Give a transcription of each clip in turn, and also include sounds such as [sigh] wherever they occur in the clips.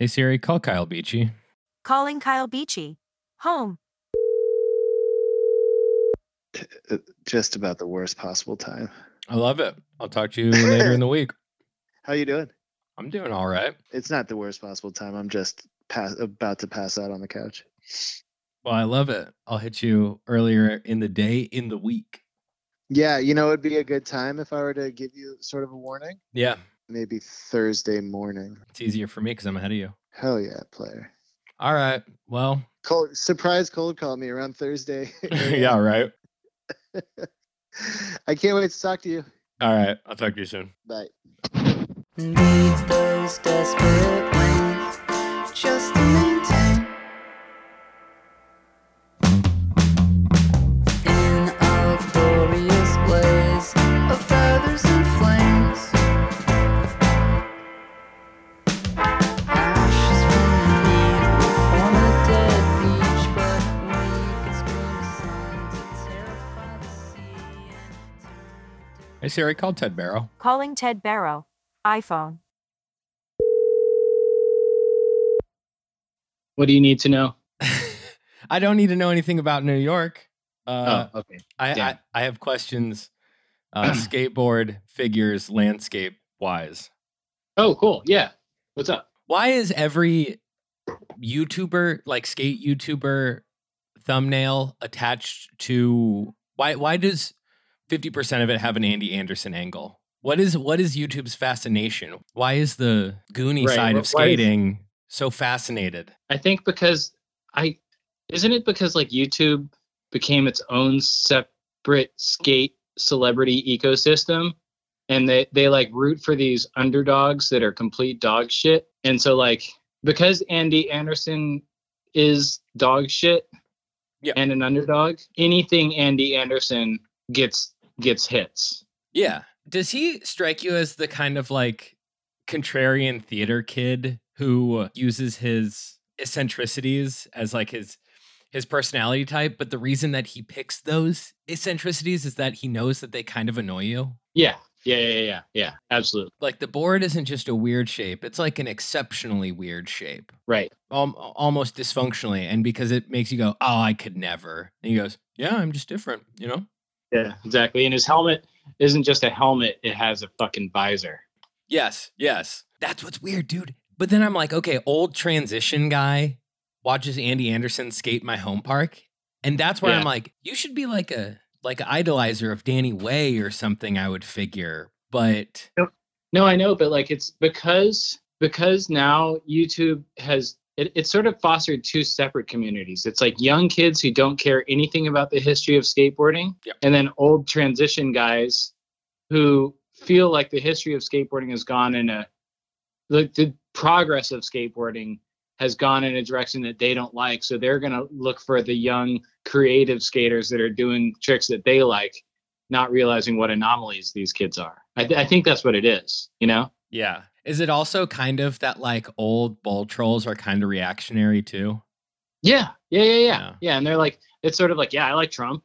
Hey Siri, call Kyle Beachy. Calling Kyle Beachy. Home. Uh, Just about the worst possible time. I love it. I'll talk to you [laughs] later in the week. How you doing? I'm doing all right. It's not the worst possible time. I'm just pass, about to pass out on the couch. Well, I love it. I'll hit you earlier in the day, in the week. Yeah, you know, it'd be a good time if I were to give you sort of a warning. Yeah, Maybe Thursday morning. it's easier for me because I'm ahead of you. Hell yeah, player. All right. Well, Cold, surprise cold call me around Thursday. [laughs] [laughs] yeah, right. [laughs] I can't wait to talk to you. All right. I'll talk to you soon. Bye. Need those desperate wings just to maintain. Siri, call Ted Barrow. Calling Ted Barrow. iPhone. What do you need to know? [laughs] I don't need to know anything about New York. Uh, oh, okay. I, I. I have questions. Uh, [clears throat] skateboard figures landscape wise. Oh, cool. Yeah. What's up? Why is every YouTuber like skate YouTuber thumbnail attached to why why does 50% of it have an Andy Anderson angle? What is what is YouTube's fascination? Why is the Goonie Right, side of why is- skating so fascinated? I think because I isn't it because like YouTube became its own separate skate celebrity ecosystem and they they like root for these underdogs that are complete dog shit. And so like because Andy Anderson is dog shit Yeah. and an underdog, anything Andy Anderson gets gets hits. Yeah. Does he strike you as the kind of like contrarian theater kid who uses his eccentricities as like his his personality type, but the reason that he picks those eccentricities is that he knows that they kind of annoy you? Yeah. Yeah, yeah, yeah, yeah. Absolutely. Like the board isn't just a weird shape, it's like an exceptionally weird shape. Right. Al- almost dysfunctionally and because it makes you go, "Oh, I could never." And he goes, "Yeah, I'm just different, you know?" Yeah, exactly. And his helmet isn't just a helmet, it has a fucking visor. Yes, yes. That's what's weird, dude. But then I'm like, okay, old transition guy watches Andy Anderson skate my home park. And that's where Yeah. I'm like, you should be like a like an idolizer of Danny Way or something, I would figure. But No, I know, but like it's because because now YouTube has it, it's sort of fostered two separate communities. It's like young kids who don't care anything about the history of skateboarding, Yep. and then old transition guys who feel like the history of skateboarding has gone in a the, the progress of skateboarding has gone in a direction that they don't like. So they're gonna look for the young creative skaters that are doing tricks that they like, not realizing what anomalies these kids are. I, th- I think that's what it is. You know. yeah. Is it also kind of that like old bull trolls are kind of reactionary too? Yeah, yeah, yeah, yeah, Yeah. yeah. And they're like, it's sort of like, yeah, I like Trump.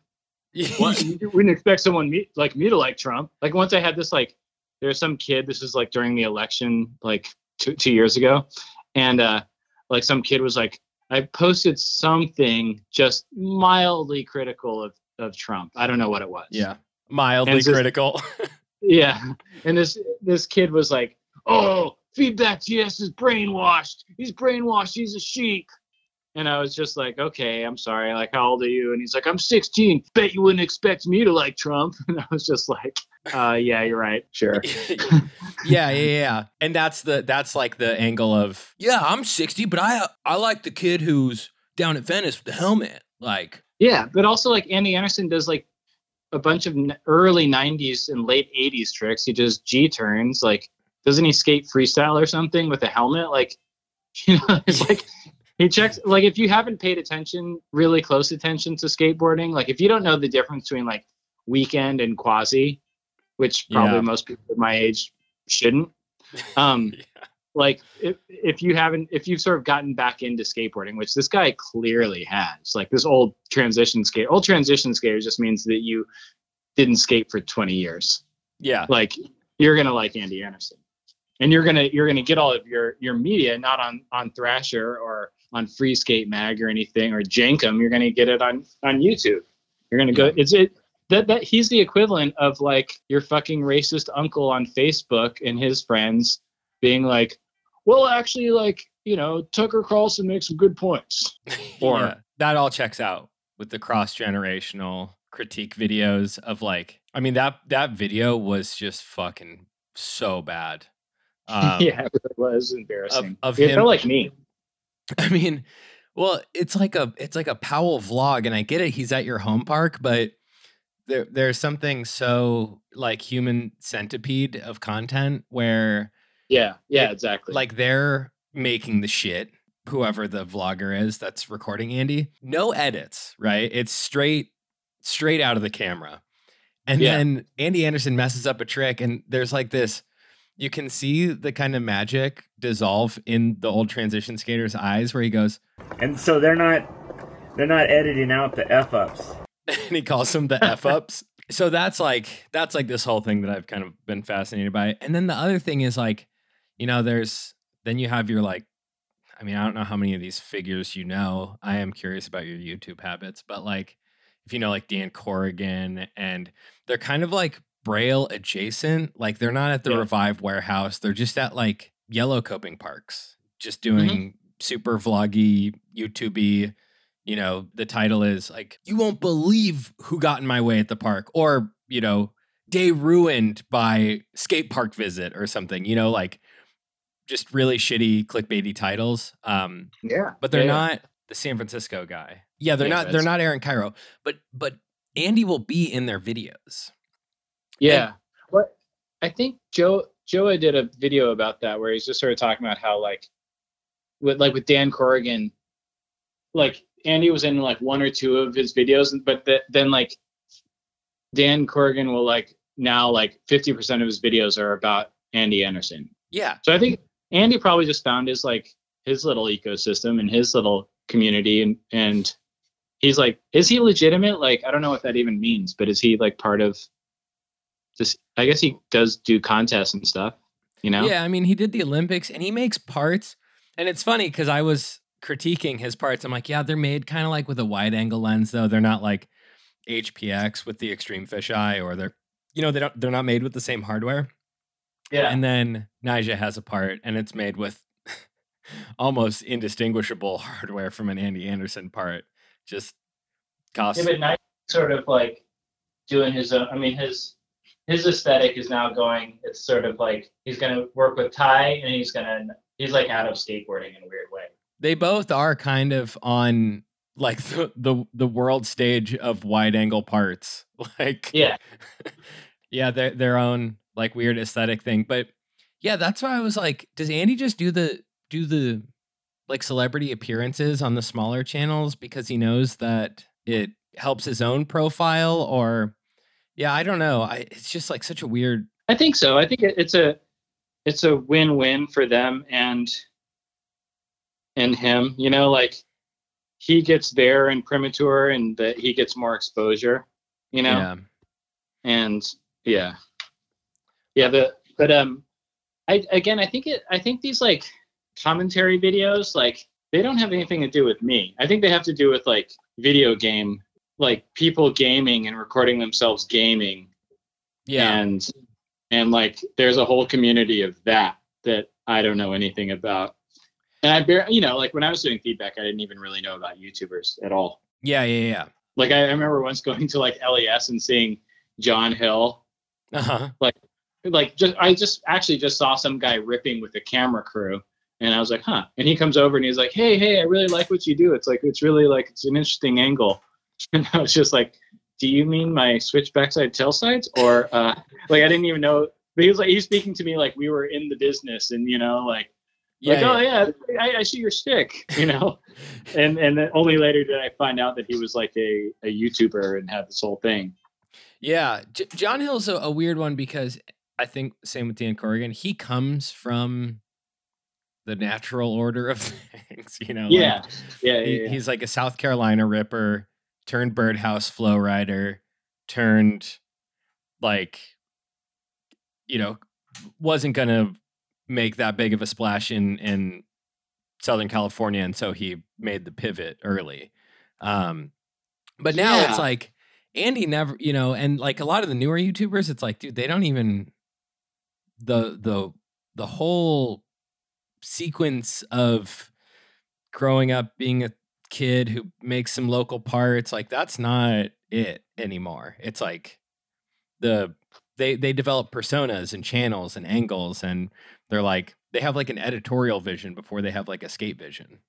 What? [laughs] you wouldn't expect someone me, like me to like Trump. Like once I had this, like, there's some kid. This is like during the election, like two two years ago, and uh, like some kid was like, I posted something just mildly critical of of Trump. I don't know what it was. yeah. Mildly just- critical. [laughs] Yeah. And this this kid was like, "Oh, feedback GS is brainwashed. He's brainwashed. He's a sheep." And I was just like, "Okay, I'm sorry. Like, how old are you?" And he's like, "I'm 16. Bet you wouldn't expect me to like Trump." [laughs] And I was just like, "Uh, yeah, you're right. Sure." [laughs] yeah, yeah, yeah. And that's the that's like the angle of yeah, I'm 60, but I I like the kid who's down at Venice with the helmet. Like, Yeah, but also like Andy Anderson does like a bunch of early 90s and late 80s tricks. He does G turns. Like, doesn't he skate freestyle or something with a helmet? Like, [laughs] you know, it's like [laughs] he checks. Like, if you haven't paid attention, really close attention to skateboarding, like if you don't know the difference between like weekend and quasi, which probably Yeah. most people my age shouldn't. [laughs] Um, like if if you haven't if you've sort of gotten back into skateboarding which this guy clearly has like this old transition skate old transition skater just means that you didn't skate for 20 years yeah. like you're gonna like andy anderson and you're gonna you're gonna get all of your your media not on on Thrasher or on Free Skate Mag or anything or Jenkem. You're gonna get it on on YouTube. You're gonna go. It's it that that he's the equivalent of like your fucking racist uncle on Facebook and his friends being like, well, actually, like you know, Tucker Carlson makes some good points. [laughs] Or- yeah, that all checks out with the cross generational critique videos of like, I mean that that video was just fucking so bad. Um, [laughs] yeah, it was embarrassing. of it him- felt like me. [laughs] I mean, well, it's like a it's like a Powell vlog, and I get it. He's at your home park, but there there's something so like human centipede of content where Yeah, yeah, It- exactly. like they're making the shit. Whoever the vlogger is that's recording Andy, no edits, right? It's straight straight out of the camera. And Yeah. then Andy Anderson messes up a trick, and there's like this. You can see the kind of magic dissolve in the old transition skater's eyes, where he goes, And so they're not they're not editing out the f ups. [laughs] and he calls them the f ups. [laughs] so that's like that's like this whole thing that I've kind of been fascinated by. And then the other thing is like, you know, there's then you have your like, I mean, I don't know how many of these figures you know. I am curious about your YouTube habits, but like, if you know like Dan Corrigan, and they're kind of like Braille adjacent. Like they're not at the Yeah. Revive warehouse. They're just at like yellow coping parks, just Mm-hmm. doing super vloggy, YouTubey you know, the title is like, You Won't Believe Who Got in My Way at the Park, or, you know, Day Ruined by Skate Park Visit or something, you know, like just really shitty clickbaity titles. Um, yeah, but they're yeah, not the San Francisco guy. Yeah, they're Yeah, not they're not Aaron Kyro, but but Andy will be in their videos. Yeah. What I think Joe Joe did a video about that where he's just sort of talking about how like with like with Dan Corrigan, like Andy was in like one or two of his videos, but th- then like Dan Corrigan will like now like fifty percent of his videos are about Andy Anderson. Yeah. So I think Andy probably just found his like his little ecosystem and his little community and and he's like is he legitimate like I don't know what that even means but is he like part of just I guess he does do contests and stuff you know Yeah, I mean, he did the Olympics and he makes parts. And it's funny because I was critiquing his parts. I'm like, yeah, they're made kind of like with a wide angle lens, though. They're not like HPX with the extreme fisheye, or they're, you know, they don't, they're not made with the same hardware. yeah And then Nyjah has a part and it's made with [laughs] almost indistinguishable hardware from an Andy Anderson part. Just costs. Yeah, but Nike sort of like doing his own. I mean, his his aesthetic is now going. It's sort of like he's gonna work with Ty, and he's gonna he's like out of skateboarding in a weird way. they both are kind of on like the, the the world stage of wide angle parts. [laughs] Like Yeah, [laughs] yeah, their their own like weird aesthetic thing. But yeah, that's why I was like, does Andy just do the do the like celebrity appearances on the smaller channels because he knows that it helps his own profile or yeah, I don't know. I it's just like such a weird I think so. I think it, it's a it's a win win for them and and him. You know, like he gets there in premature, and that he gets more exposure. You know. yeah. and yeah yeah the but um i again i think it i think these like commentary videos like they don't have anything to do with me i think they have to do with like video game like people gaming and recording themselves gaming Yeah. and and like there's a whole community of that that i don't know anything about and i bear you know like when i was doing feedback i didn't even really know about youtubers at all yeah, yeah, yeah. like I, I remember once going to like les and seeing john hill Uh-huh. like like just I just actually just saw some guy ripping with a camera crew and I was like, huh. And he comes over and he's like, Hey, hey, I really like what you do. It's like it's really like it's an interesting angle. [laughs] And I was just like, Do you mean my switch backside tail sides? Or uh like I didn't even know but he was like he's speaking to me like we were in the business and you know, like Yeah, like, yeah. oh yeah, I, I see your stick, [laughs] you know. and and then only later did I find out that he was like a, a YouTuber and had this whole thing. Yeah, J- John Hill's a, a weird one because I think same with Dan Corrigan. He comes from the natural order of [laughs] things, you know. like, Yeah. Yeah, yeah, he- yeah. he's like a South Carolina ripper, turned birdhouse flow rider, turned like, you know, wasn't gonna make that big of a splash in in Southern California, and so he made the pivot early. Um, but now Yeah. it's like Andy never, you know, and like a lot of the newer YouTubers, it's like, dude, they don't even the the the whole sequence of growing up being a kid who makes some local parts like that's not it anymore it's like the they they develop personas and channels and angles and they're like they have like an editorial vision before they have like a skate vision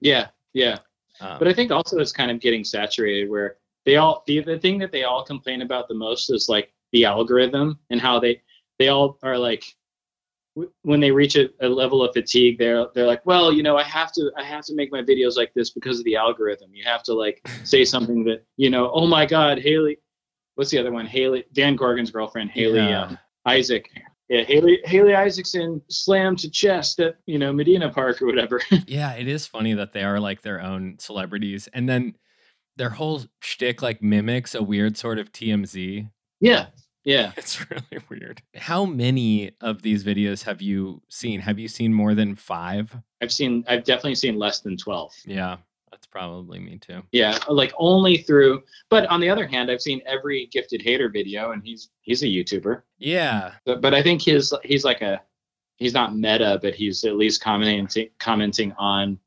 Yeah, yeah. um, But I think also it's kind of getting saturated where they all the, the thing that they all complain about the most is like the algorithm and how they they all are like when they reach a, a level of fatigue they're they're like well you know i have to i have to make my videos like this because of the algorithm. You have to like say [laughs] something that you know oh my god haley what's the other one? Haley dan corrigan's girlfriend haley Yeah. um, isaac. Yeah haley haley isaacson slammed to chest at you know medina park or whatever. [laughs] Yeah it is funny that they are like their own celebrities. And then their whole shtick like mimics a weird sort of tmz yeah yeah [laughs] It's really weird. How many of these videos have you seen? Have you seen more than five? I've seen I've definitely seen less than 12. Yeah, that's probably me too. Yeah, uh, like only through but on the other hand, I've seen every gifted hater video and he's he's a YouTuber. Yeah, But, but I think his he's like a he's not meta, but he's at least commenting commenting on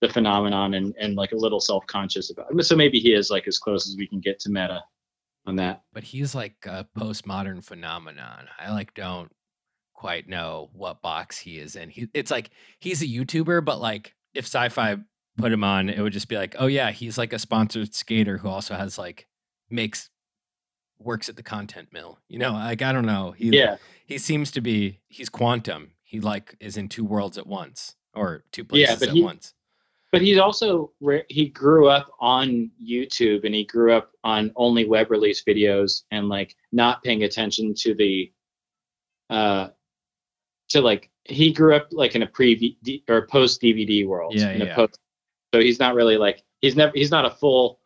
the phenomenon and and like a little self-conscious about it. So maybe he is like as close as we can get to meta on that. but he's like a postmodern phenomenon. I like don't quite know what box he is in. He, it's like he's a YouTuber, but like if sci-fi put him on, it would just be like, oh yeah, he's like a sponsored skater who also has like makes works at the content mill. You know, like I don't know. He Yeah. he seems to be he's quantum. He like is in two worlds at once or two Yeah, places but at he- once. But he's also he grew up on YouTube and he grew up on only web release videos and like not paying attention to the uh to like he grew up like in a pre or post DVD world. Yeah, in a yeah. post- so he's not really like he's never he's not a full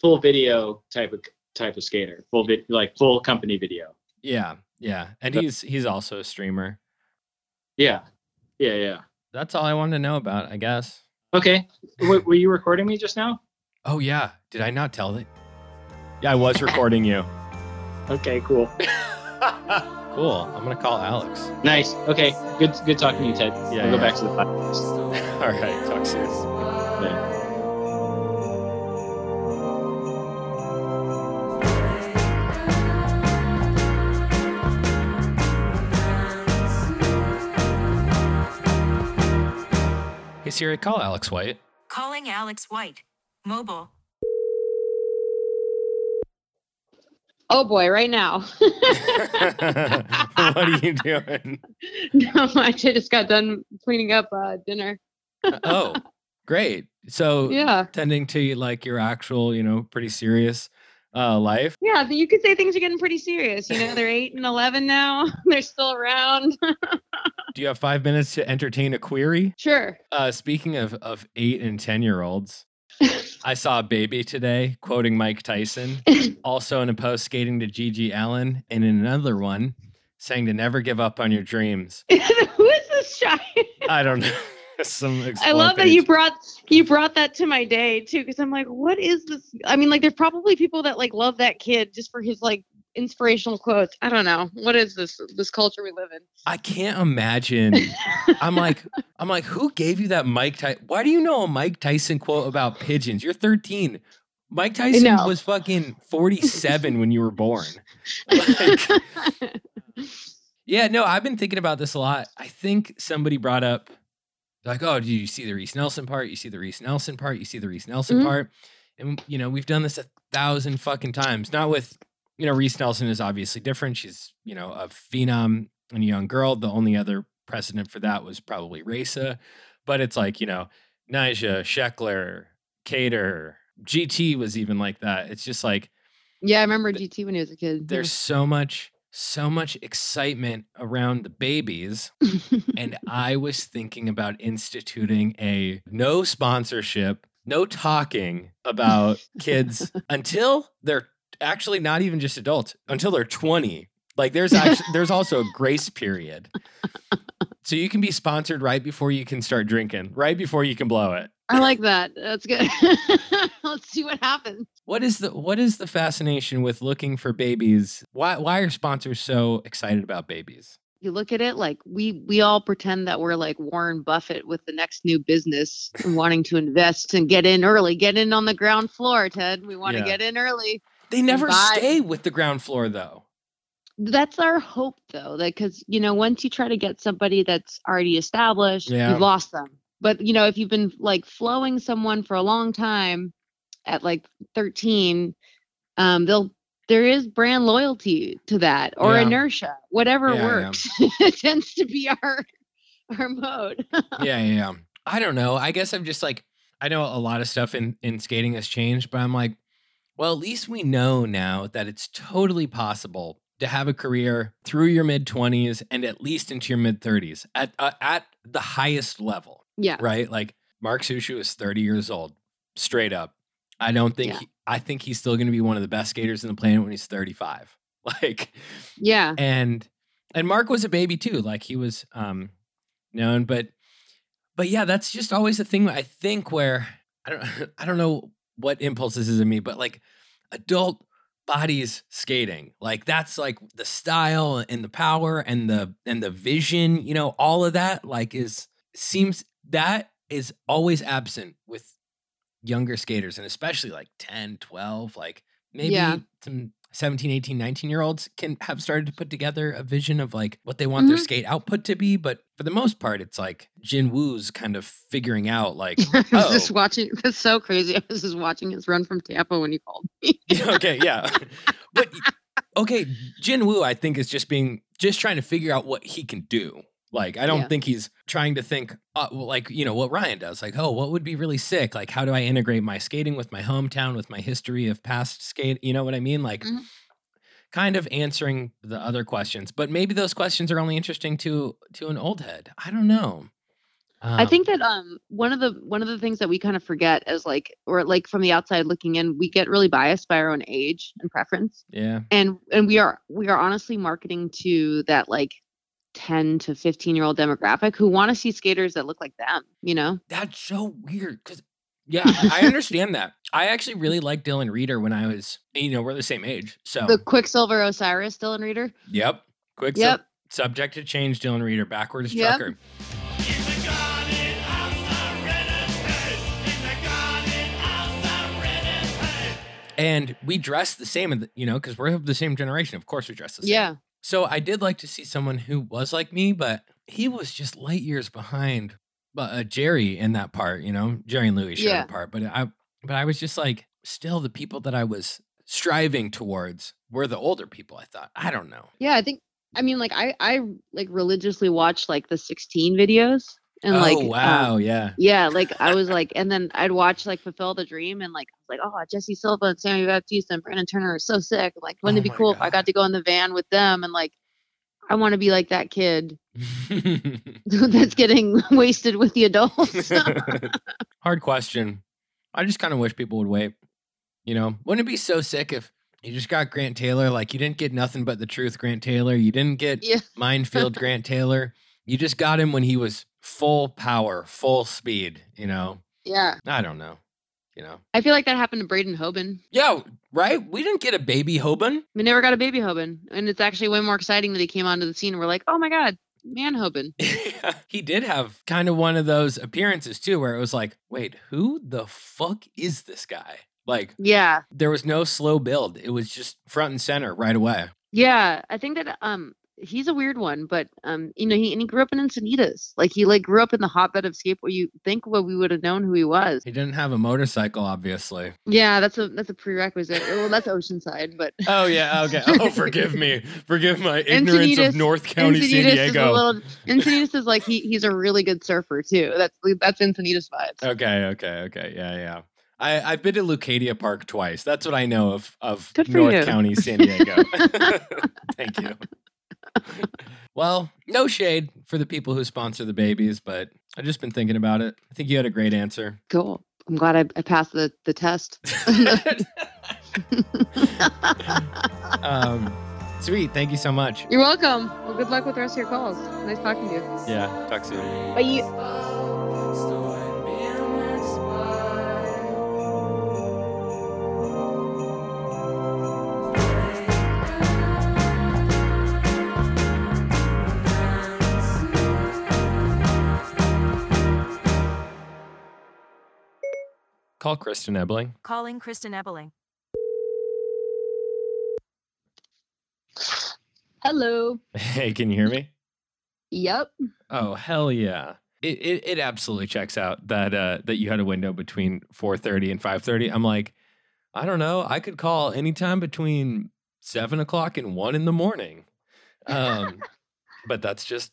full video type of type of skater. Full vid, like full company video. Yeah, yeah, and So- he's he's also a streamer. Yeah. Yeah, yeah. That's all I wanted to know about, I guess. Okay. W- were you recording me just now? Oh yeah, did I not tell it? Yeah, I was recording you. Okay, cool. [laughs] cool. I'm gonna call Alex. Nice. Okay. Good good talking to you, Ted. Yeah, we'll yeah. go back to the podcast. [laughs] All right, talk soon. Yeah. Siri, call Alex White. Calling Alex White. Mobile. Oh boy, right now. [laughs] what are you doing? no, I just got done cleaning up uh, dinner. Oh, great. So [laughs] Yeah. tending to like your actual, you know, pretty serious uh life. Yeah, you could say things are getting pretty serious. You know, they're eight and eleven now. [laughs] They're still around. [laughs] Do you have five minutes to entertain a query? sure. Uh speaking of of eight and ten year olds, [laughs] I saw a baby today quoting Mike Tyson, also in a post skating to GG Allin, and in another one saying to never give up on your dreams. Who is this child? I don't know. [laughs] Some I Explore love that you brought you brought that to my day too, because I'm like, what is this? I mean, like, there's probably people that like love that kid just for his like inspirational quotes. I don't know. What is this this culture we live in? I can't imagine. [laughs] I'm like, I'm like, who gave you that Mike Tyson? Why do you know a Mike Tyson quote about pigeons? You're 13. Mike Tyson know. was fucking 47 when you were born. [laughs] Like, yeah, no, I've been thinking about this a lot. I think somebody brought up, like, oh, do you see the Reese Nelson part? You see the Reese Nelson part? You see the Reese Nelson Mhm. part? And, you know, we've done this a thousand fucking times. Not with, you know, Reese Nelson is obviously different. She's, you know, a phenom and a young girl. The only other precedent for that was probably Rayssa. But it's like, you know, Nyjah, Sheckler, Cater, GT was even like that. It's just like, yeah, I remember GT when he was a kid. there's so much so much excitement around the babies and [laughs] i was thinking about instituting a no sponsorship no talking about kids [laughs] until they're actually not even just adults until they're 20 like there's actually [laughs] there's also a grace period So you can be sponsored right before you can start drinking, right before you can blow it. I like that. That's good. [laughs] Let's see what happens. What is the what is the fascination with looking for babies? Why why are sponsors so excited about babies? You look at it like we we all pretend that we're like Warren Buffett with the next new business and wanting to invest and get in early, get in on the ground floor, Ted. We want to get in early. They never stay with the ground floor though. That's our hope though, that because you know, once you try to get somebody that's already established, Yeah. you've lost them. But you know, if you've been like flowing someone for a long time at like 13, um, they'll there is brand loyalty to that or Yeah. inertia, whatever Yeah, works. [laughs] it tends to be our our mode. [laughs] yeah, yeah, yeah. I don't know. I guess I'm just like I know a lot of stuff in in skating has changed, but I'm like, well, at least we know now that it's totally possible to have a career through your mid 20s and at least into your mid 30s at uh, at the highest level, yeah. right? Like Mark Suciu is 30 years old, straight up. I don't think Yeah. he, I think he's still going to be one of the best skaters in the planet when he's 35. [laughs] Like Yeah. and and Mark was a baby too. Like he was um known, but but yeah, that's just always the thing I think where I don't [laughs] I don't know what impulses is in me, but like adult bodies skating, like that's like the style and the power and the and the vision, you know, all of that like is seems that is always absent with younger skaters and especially like 10, 12, like maybe Yeah. some 17, 18, 19 year olds can have started to put together a vision of like what they want their Mhm. skate output to be. But for the most part, it's like Jin Woo's kind of figuring out like, [laughs] I was oh, just watching. [laughs] That's so crazy. I was just watching his run from Tampa when he called me. [laughs] okay, yeah. but okay, Jin Woo, I think, is just being just trying to figure out what he can do. Like, I don't Yeah. think he's trying to think, uh, like, you know, what Ryan does. Like, oh, what would be really sick? Like, how do I integrate my skating with my hometown, with my history of past skate? You know what I mean? Like, Mhm. kind of answering the other questions. But maybe those questions are only interesting to to an old head. I don't know. I Um, think that um one of the one of the things that we kind of forget as like or like from the outside looking in, we get really biased by our own age and preference. yeah. And and we are we are honestly marketing to that like 10 to 15 year old demographic who want to see skaters that look like them, you know? That's so weird because, yeah, I understand that. I actually really liked Dylan Rieder when I was, you know, we're the same age. So, The Quiksilver Osiris Dylan Rieder. yep. Quick Yep. subject to change, Dylan Rieder, backwards Yep. trucker. And we dress the same, you know, because we're of the same generation. Of course, we dress the same. Yeah. So I did like to see someone who was like me, but he was just light years behind but, uh, Jerry in that part. You know, Jerry and Louis shared Yeah. a part, but I, but I was just like, still the people that I was striving towards were the older people. I thought, I don't know. Yeah, I think I mean like I I like religiously watch like the 16 videos and oh like um, wow, yeah, yeah, like I was like, and then I'd watch like Fulfill the Dream, and like, I was like, oh, Jesse Silva and Sammy Baptista and Brandon Turner are so sick. Like, wouldn't Oh it be cool if I got to go in the van with them? And like, I want to be like that kid [laughs] [laughs] that's getting [laughs] wasted with the adults. Hard question. I just kind of wish people would wait. You know, wouldn't it be so sick if you just got Grant Taylor? Like you didn't get nothing but the truth, Grant Taylor. You didn't get yeah, Minefield Grant Taylor. You just got him when he was full power, full speed. You know, yeah. I don't know. You know, I feel like that happened to Braden Hoban. yeah, right. We didn't get a baby Hoban. We never got a baby Hoban, and it's actually way more exciting that he came onto the scene. We're like, oh my god, man Hoban. [laughs] he did have kind of one of those appearances too, where it was like, wait, who the fuck is this guy? Like, Yeah, there was no slow build. It was just front and center right away. Yeah, I think that um he's a weird one, but um you know he and he grew up in Encinitas. Like he like grew up in the hotbed of skateboard. You think what we would have known who he was? He didn't have a motorcycle, obviously. Yeah, that's a that's a prerequisite. well, that's Oceanside, but [laughs] Oh yeah, okay. [laughs] Oh, forgive me, forgive my ignorance of North County, San Encinitas is Diego. little Encinitas is like he he's a really good surfer too. That's that's Encinitas vibes. Okay, okay, okay. Yeah, yeah. I, I've been to Leucadia Park twice. That's what I know of of North you. County, San [laughs] Diego. Thank you. [laughs] well, no shade for the people who sponsor the babies, but I've just been thinking about it. I think you had a great answer. Cool. I'm glad I, I passed the the test. [laughs] [laughs] um, Sweet. Thank you so much. You're welcome. Well, good luck with the rest of your calls. Nice talking to you. Yeah. Talk soon. Bye. Call Kristen Ebeling. Calling Kristen Ebeling. Hello. Hey, can you hear me? Yep. Oh hell yeah! It it, it absolutely checks out that uh, that you had a window between four thirty and five thirty. I'm like, I don't know. I could call anytime between seven o'clock and one in the morning. [laughs] Um, but that's just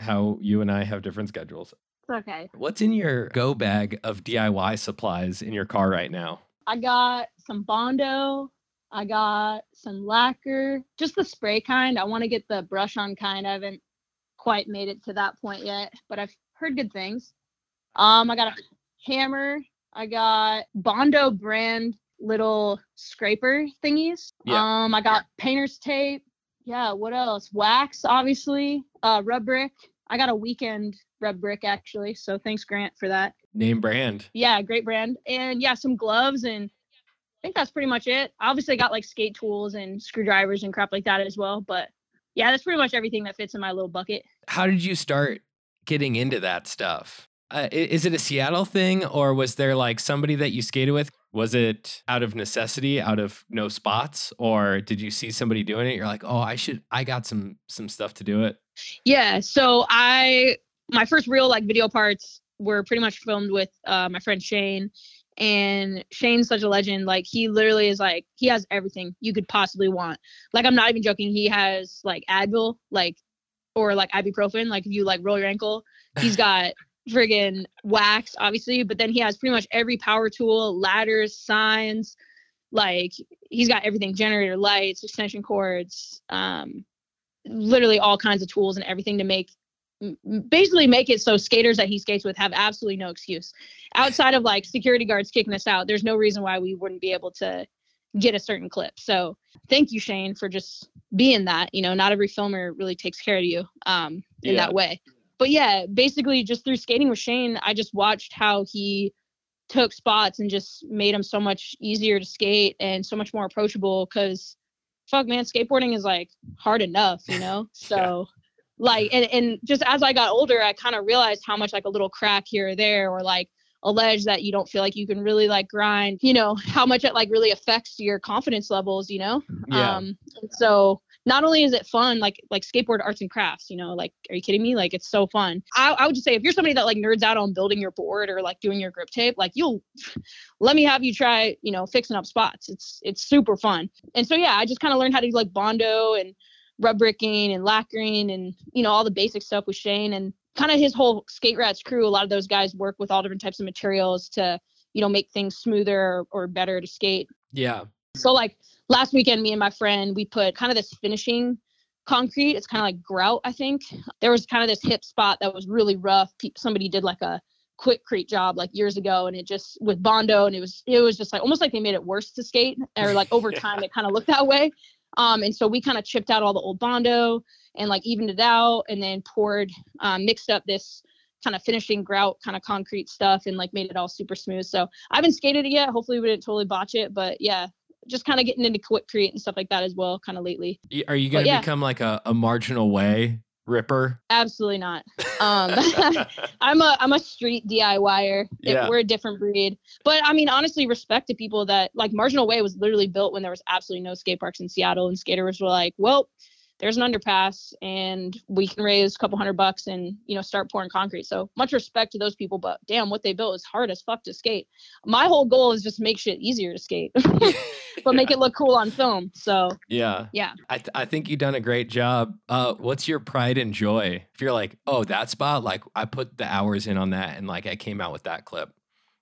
how you and I have different schedules. Okay. What's in your go bag of DIY supplies in your car right now? I got some Bondo. I got some lacquer, just the spray kind. I want to get the brush on kind. I haven't quite made it to that point yet, but I've heard good things. Um, I got a hammer. I got Bondo brand little scraper thingies. Yeah. Um, I got painter's tape. Yeah, what else? Wax, obviously. Uh, rub brick. I got a weekend rub brick actually, so thanks Grant for that. Name brand. yeah, great brand. And yeah, some gloves and I think that's pretty much it. Obviously, I got like skate tools and screwdrivers and crap like that as well. But yeah, that's pretty much everything that fits in my little bucket. How did you start getting into that stuff? Uh, is it a Seattle thing, or was there like somebody that you skated with? Was it out of necessity, out of no spots, or did you see somebody doing it? You're like, oh, I should. I got some some stuff to do it. Yeah, so I my first real like video parts were pretty much filmed with uh, my friend Shane. And Shane's such a legend. Like he literally is like he has everything you could possibly want. Like I'm not even joking. He has like Advil, like or like ibuprofen. Like if you like roll your ankle, he's [laughs] got friggin' wax, obviously. But then he has pretty much every power tool, ladders, signs. Like he's got everything: generator, lights, extension cords, um, literally all kinds of tools and everything to make basically make it so skaters that he skates with have absolutely no excuse. Outside of like security guards kicking us out there's no reason why we wouldn't be able to get a certain clip. So thank you shane for just being that you know not every filmer really takes care of you um in Yeah. that way. But yeah basically just through skating with shane i just watched how he took spots and just made them so much easier to skate and so much more approachable because fuck man skateboarding is like hard enough you know? [laughs] So like and, and just as i got older i kind of realized how much like a little crack here or there or like a ledge that you don't feel like you can really like grind you know how much it like really affects your confidence levels you know? Yeah. um and so not only is it fun like like skateboard arts and crafts you know like are you kidding me? Like it's so fun. I, I would just say if you're somebody that like nerds out on building your board or like doing your grip tape like you'll [laughs] let me have you try you know fixing up spots. It's it's super fun. And so yeah i just kind of learned how to do like bondo and rub bricking and lacquering and you know all the basic stuff with shane and kind of his whole skate rats crew. A lot of those guys work with all different types of materials to you know make things smoother or, or better to skate. Yeah. So like last weekend, me and my friend, we put kind of this finishing concrete. It's kind of like grout, I think. There was kind of this hip spot that was really rough. Pe- Somebody did like a quick quikrete job like years ago, and it just with bondo, and it was it was just like almost like they made it worse to skate, or like over [laughs] Yeah. time it kind of looked that way. Um, and so we kind of chipped out all the old bondo and like evened it out, and then poured, um, mixed up this kind of finishing grout kind of concrete stuff and like made it all super smooth. So I haven't skated it yet. Hopefully we didn't totally botch it, but yeah, just kind of getting into quikrete and stuff like that as well, kind of lately. Are you going to yeah. become like a, a marginal way ripper? Absolutely not. Um, [laughs] [laughs] I'm a I'm a street DIYer. Yeah. We're a different breed. But I mean, honestly, respect to people that like Marginal Way was literally built when there was absolutely no skate parks in Seattle, and skaters were like, well. There's an underpass, and we can raise a couple hundred bucks, and you know, start pouring concrete. So much respect to those people, but damn, what they built is hard as fuck to skate. My whole goal is just make shit easier to skate, [laughs] but make it look cool on film. So Yeah. Yeah. I, th- I think you've done a great job. Uh, what's your pride and joy? If you're like, oh, that spot, like I put the hours in on that and like I came out with that clip.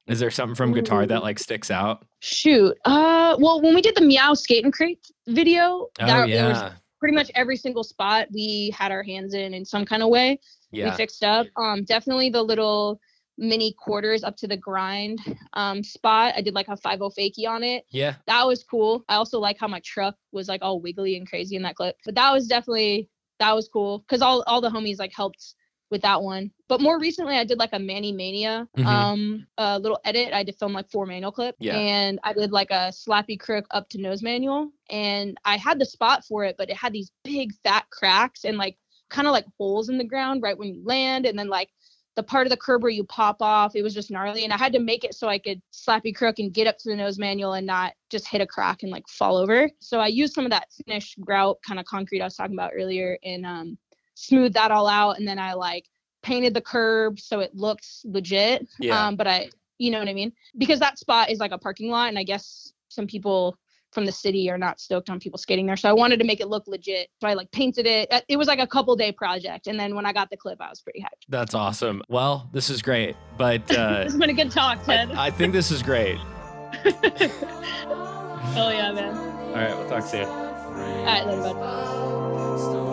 Is there something from guitar that like sticks out? shoot, uh, well, when we did the Meow Skate and Crate video, Oh, that there was yeah. Pretty much every single spot we had our hands in in some kind of way we fixed up um definitely the little mini quarters up to the grind um, spot. I did like a 5 fakie on it. Yeah. That was cool. I also like how my truck was like all wiggly and crazy in that clip. But that was definitely that was cool because all all the homies like helped with that one. But more recently, I did like a Manny Mania Mhm. um a little edit. I did film like four manual clip, Yeah. and I did like a slappy crook up to nose manual, and I had the spot for it, but it had these big fat cracks and like kind of like holes in the ground right when you land, and then like the part of the curb where you pop off, it was just gnarly, and I had to make it so I could slappy crook and get up to the nose manual and not just hit a crack and like fall over. So I used some of that finished grout kind of concrete I was talking about earlier and um smoothed that all out, and then I like painted the curb so it looks legit. Yeah. Um, but I, you know what I mean? Because that spot is like a parking lot, and I guess some people from the city are not stoked on people skating there. So I wanted to make it look legit. So I like painted it. Uh, It was like a couple day project, and then when I got the clip, I was pretty hyped. That's awesome. Well, this is great, but [laughs] uh, this has been a good talk, Ted. I, I think this is great. [laughs] oh yeah, man. All right, we'll talk soon. All right, later, bud.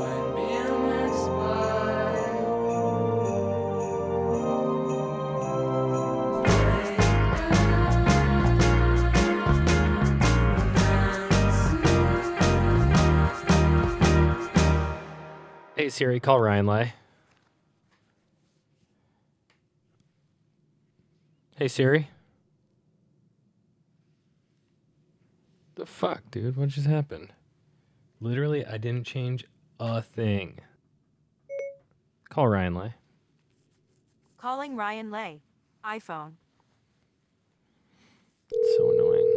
Hey Siri, call Ryan Lay. Hey Siri. The fuck, dude? What just happened? Literally, I didn't change a thing. Call Ryan Lay. Calling Ryan Lay. iPhone. It's so annoying.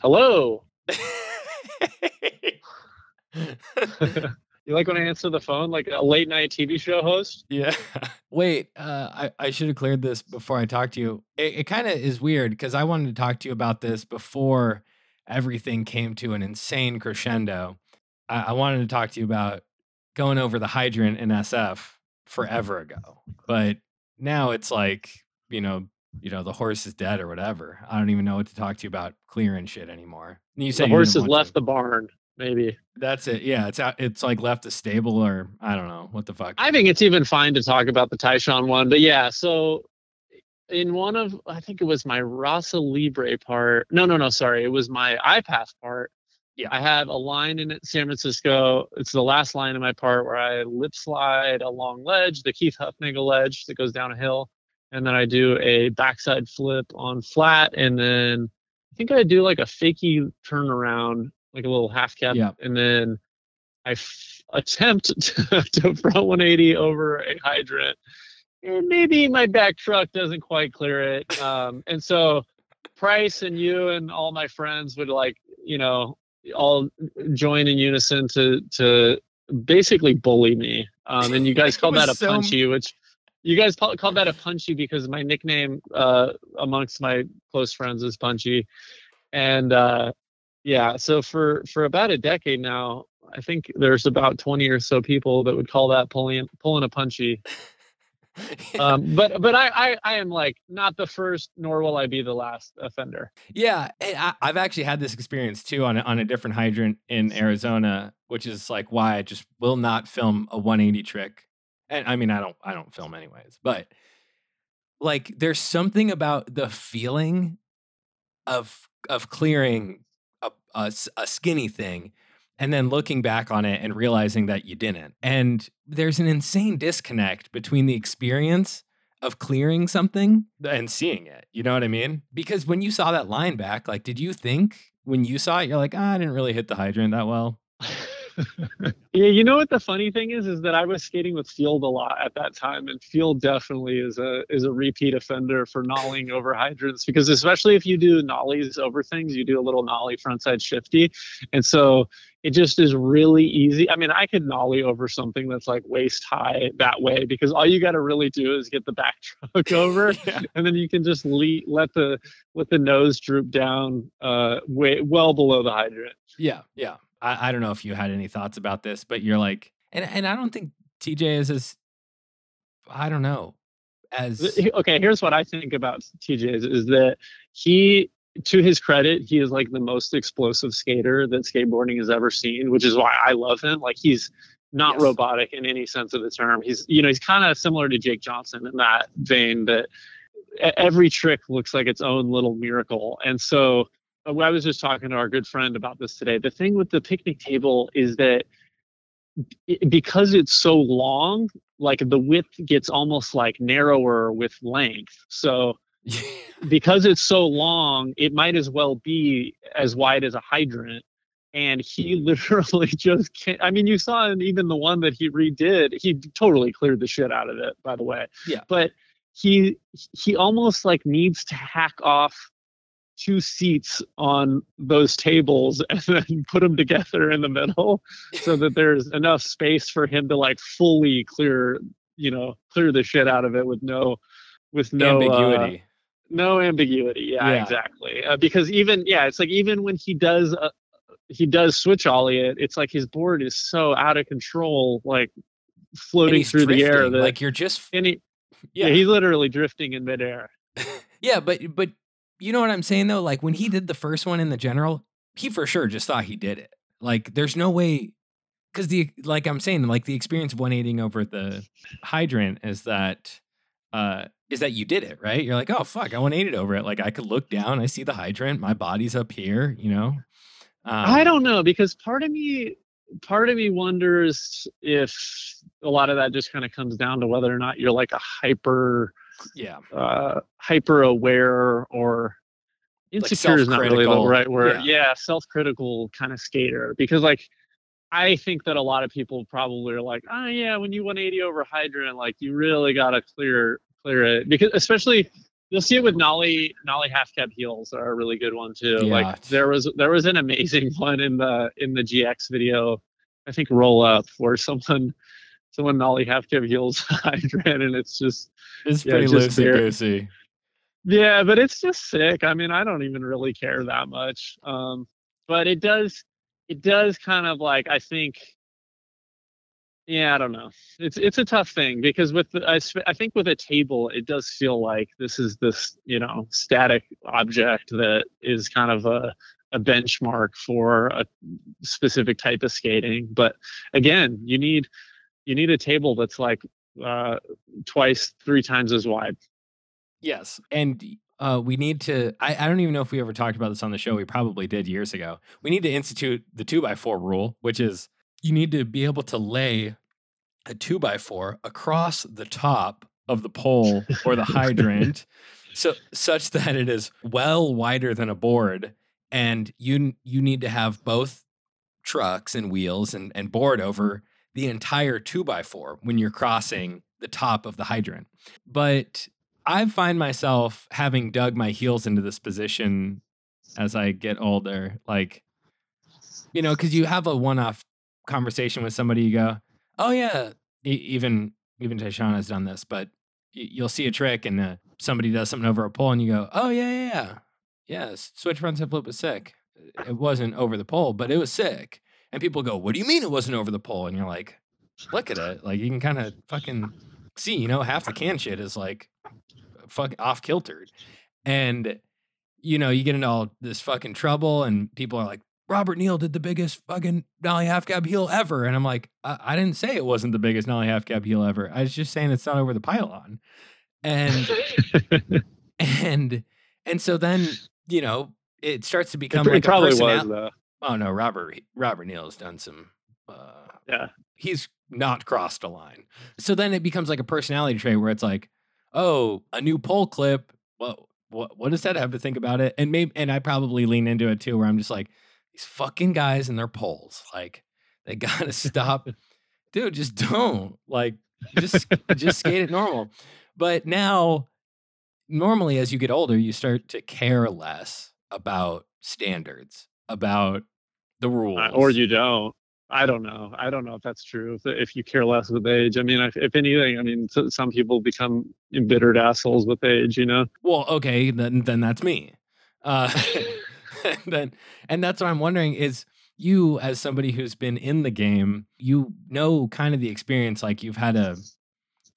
Hello. [laughs] [laughs] You like when I answer the phone like a late night TV show host? Yeah. Wait, uh, I, I should have cleared this before I talked to you. It, it kind of is weird because I wanted to talk to you about this before everything came to an insane crescendo. I, I wanted to talk to you about going over the hydrant in SF forever ago, but now it's like you know, you know, the horse is dead or whatever. I don't even know what to talk to you about clearing shit anymore. And you said The horse has want to. left the barn, maybe. That's it. Yeah, it's out. It's like left the stable or I don't know what the fuck. I think it's even fine to talk about the Tyshawn one, but yeah, so in one of I think it was my Rasa Libre part. No, no, no, sorry. It was my iPath part. Yeah. I have a line in San Francisco. It's the last line in my part where I lip slide a long ledge, the Keith Hufnagel ledge that goes down a hill. And then I do a backside flip on flat. And then I think I do like a fakey turnaround, like a little half cap. Yeah. And then I f- attempt [laughs] to, to front 180 over a hydrant. And maybe my back truck doesn't quite clear it. [laughs] Um, and so Price and you and all my friends would like, you know, all join in unison to to basically bully me. Um, and you guys [laughs] called that a so- punchy, which you guys call, called that a punchy because my nickname uh, amongst my close friends is punchy. And uh, yeah, so for for about a decade now, I think there's about 20 or so people that would call that pulling pulling a punchy. [laughs] Um, but but I, I I am like not the first, nor will I be the last offender. Yeah, and I, I've actually had this experience too on a, on a different hydrant in Arizona, which is like why I just will not film a 180 trick. And I mean, I don't I don't film anyways, but like there's something about the feeling of of clearing a, a skinny thing and then looking back on it and realizing that you didn't. And there's an insane disconnect between the experience of clearing something and seeing it. You know what I mean? Because when you saw that line back, like, did you think when you saw it, you're like, ah, I didn't really hit the hydrant that well? [laughs] yeah, you know what the funny thing is is that I was skating with Field a lot at that time, and Field definitely is a is a repeat offender for nollying over hydrants because especially if you do nollies over things, you do a little nollie frontside shifty, and so it just is really easy. I mean, I could nollie over something that's like waist high that way because all you got to really do is get the back [laughs] truck over, [laughs] Yeah. and then you can just le- let the let the nose droop down uh way well below the hydrant. Yeah, yeah. I, I don't know if you had any thoughts about this, but you're like, and and I don't think TJ is as, I don't know, as okay here's what i think about tj is, is that he to his credit he is like the most explosive skater that skateboarding has ever seen which is why i love him like he's not Yes. robotic in any sense of the term. He's you know he's kind of similar to Jake Johnson in that vein that every trick looks like its own little miracle. And so Uh, I was just talking to our good friend about this today. The thing with the picnic table is that because it's so long, like the width gets almost like narrower with length. So [laughs] because it's so long, it might as well be as wide as a hydrant. And he [laughs] literally just can't. I mean, you saw in even the one that he redid, he totally cleared the shit out of it, by the way. Yeah. But he he almost like needs to hack off two seats on those tables [laughs] and then put them together in the middle so that there's enough space for him to like fully clear, you know, clear the shit out of it with no with no uh, ambiguity. no ambiguity yeah, Yeah. exactly uh, because even yeah it's like even when he does uh, he does switch ollie it it's like his board is so out of control like floating through the air that like you're just he, yeah. yeah. he's literally drifting in midair [laughs] Yeah, but but you know what I'm saying though? Like when he did the first one in the general, he for sure just thought he did it. Like there's no way because the like I'm saying, like the experience of 180ing over the hydrant is that uh is that you did it, right? You're like, oh fuck, I 180 over it. Like I could look down, I see the hydrant, my body's up here, you know. Um, i don't know because part of me part of me wonders if a lot of that just kind of comes down to whether or not you're like a hyper Yeah, uh hyper aware or insecure is not really the right word. Yeah. yeah, self-critical kind of skater because like i think that a lot of people probably are like oh yeah when you 180 over hydrant like you really got to clear clear it. Because especially you'll see it with nolly nolly half cab heels are a really good one too. Yeah. like there was there was an amazing [laughs] one in the in the gx video i think roll up where someone someone nolly half cab heels [laughs] hydrant and it's just it's Yeah, pretty loosey goosey. yeah, but it's just sick. I mean, I don't even really care that much. Um, but it does, it does kind of like I think. Yeah, I don't know. It's it's a tough thing because with the, I, I think with a table, it does feel like this is this you know static object that is kind of a a benchmark for a specific type of skating. But again, you need you need a table that's like uh, twice, three times as wide. Yes. And uh, we need to, I, I don't even know if we ever talked about this on the show. We probably did years ago. We need to institute the two by four rule, which is you need to be able to lay a two by four across the top of the pole or the [laughs] hydrant so such that it is well wider than a board and you you need to have both trucks and wheels and, and board over the entire two by four when you're crossing the top of the hydrant but I find myself having dug my heels into this position as I get older. Like, you know, because you have a one-off conversation with somebody, you go, "Oh yeah," even even Tyshawn has done this, but you'll see a trick and uh, somebody does something over a pole, and you go, "Oh yeah, yeah, yeah, yeah." Switch frontside flip was sick. It wasn't over the pole, but it was sick. And people go, "What do you mean it wasn't over the pole?" And you're like, "Look at it. Like you can kind of fucking see. You know, half the can shit is like." fucking off kiltered. And you know, you get into all this fucking trouble, and people are like, Robert Neal did the biggest fucking nollie half cab heel ever. And I'm like, I, I didn't say it wasn't the biggest nollie half cab heel ever. I was just saying it's not over the pylon. And [laughs] and and so then, you know, it starts to become it, like a personality. Oh no, Robert Robert Neal has done some uh Yeah. he's not crossed a line. So then it becomes like a personality trait where it's like, oh, a new pole clip. Well, what what does that have to think about it? And maybe and I probably lean into it too, where I'm just like, these fucking guys and their poles, like they [laughs] gotta stop. [laughs] Dude, just don't. Like, just just skate it normal. But now, normally as you get older, you start to care less about standards, about the rules. Uh, or you don't. I don't know. I don't know if that's true. If, if you care less with age, I mean, if, if anything, I mean, s- some people become embittered assholes with age. You know. Well, okay, then then that's me. Uh, and [laughs] [laughs] then and that's what I'm wondering is you as somebody who's been in the game, you know kind of the experience like you've had a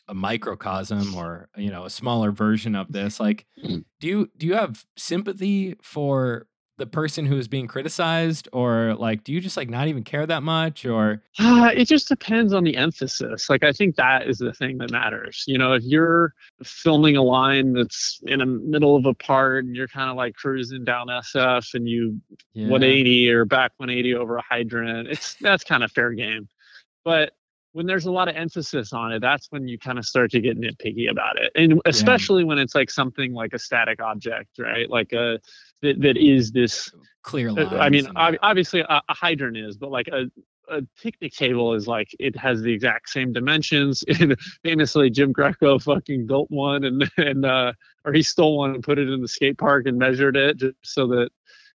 a microcosm or you know a smaller version of this like do you do you have sympathy for the person who is being criticized or like do you just like not even care that much or Uh, it just depends on the emphasis. Like I think that is the thing that matters. You know, if you're filming a line that's in the middle of a part and you're kind of like cruising down SF and you 180 or back 180 over a hydrant, it's that's kind of fair game. But when there's a lot of emphasis on it, that's when you kind of start to get nitpicky about it, and especially when it's like something like a static object, right? Like a that, that is this clear uh, I mean, ob- obviously a, a hydrant is, but like a, a picnic table is like it has the exact same dimensions. [laughs] And famously, Jim Greco fucking built one and and uh, or he stole one and put it in the skate park and measured it just so that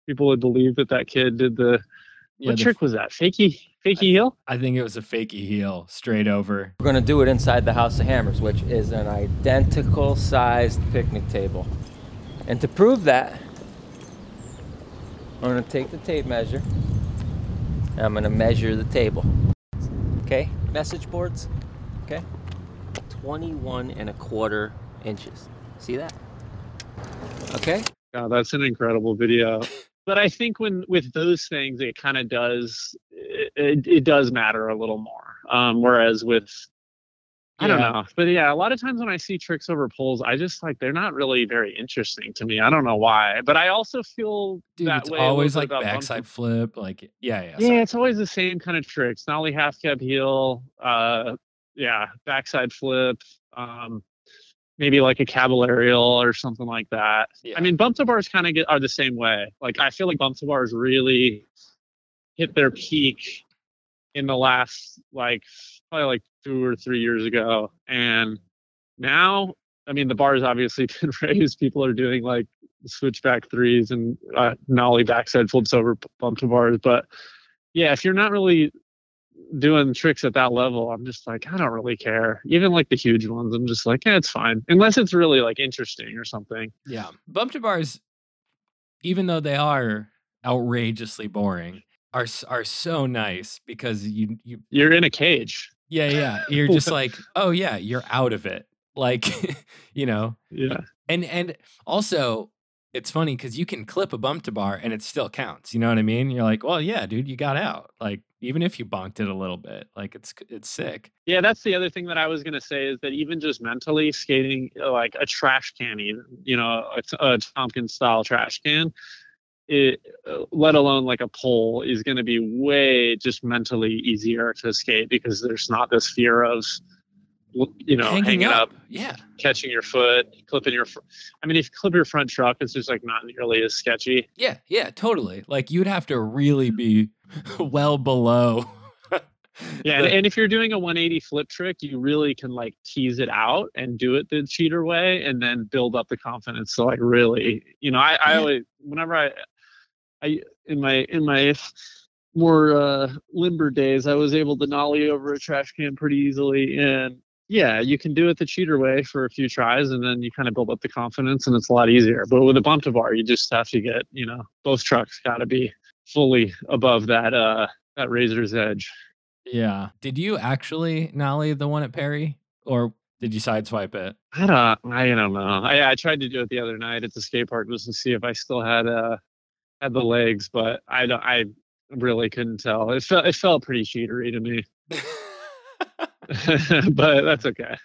people would believe that that kid did the. Yeah, what the- trick was that? Fakey, fakey heel. I think it was a fakey heel straight over. We're gonna do it inside the House of Hammers, which is an identical sized picnic table. And to prove that, I'm gonna take the tape measure. And I'm gonna measure the table. Okay, message boards. Okay, 21 and a quarter inches. See that? Okay. Oh, that's an incredible video. But I think when with those things, it kind of does it, it, does matter a little more. Um, whereas with I don't know, but yeah, a lot of times when I see tricks over poles, I just like they're not really very interesting to me. I don't know why, but I also feel Dude, that it's way. always like bump- backside flip, like yeah, yeah. Yeah, it's always the same kind of tricks. Nollie half cab heel, uh, yeah, backside flip, um, maybe like a caballerial or something like that. I mean, bump to bars kind of get are the same way. Like I feel like bump to bars really hit their peak in the last like probably like two or three years ago, and now I mean the bar's obviously [laughs] been raised. People are doing like switchback threes and uh, nollie backside flips over bump to bars, but yeah, if you're not really doing tricks at that level, I'm just like, I don't really care. Even like the huge ones, I'm just like, yeah, it's fine. Unless it's really like interesting or something. Yeah. Bump to bars, even though they are outrageously boring, are are so nice because you you You're in a cage. yeah yeah [laughs] you're just like oh yeah you're out of it like [laughs] you know Yeah. and and also it's funny because you can clip a bump to bar and it still counts you know what i mean? You're like well yeah dude you got out. Like even if you bonked it a little bit like it's it's sick. Yeah, that's the other thing that I was gonna say is that even just mentally skating uh, like a trash can, even you know, a Tompkins style trash can, it, uh, let alone like a pole, is gonna be way just mentally easier to skate because there's not this fear of, you know, Hanging hanging, up, up, yeah. catching your foot, clipping your. Fr- I mean, if you clip your front truck, it's just like not nearly as sketchy. yeah yeah totally like you'd have to really be [laughs] well below [laughs] Yeah, and, the- and if you're doing a 180 flip trick, you really can like tease it out and do it the cheater way, and then build up the confidence. So like really, you know, I, I Yeah. always whenever I, I in my in my more uh, limber days, I was able to nollie over a trash can pretty easily, and yeah, you can do it the cheater way for a few tries, and then you kind of build up the confidence, and it's a lot easier. But with a bump to bar, you just have to get, you know, both trucks got to be fully above that uh that razor's edge. yeah did you actually nollie the one at perry or did you sideswipe it I don't. I don't know. I, I tried to do it the other night at the skate park just to see if I still had uh had the legs, but I don't. I really couldn't tell. It felt it felt pretty cheatery to me, [laughs] [laughs] but that's okay.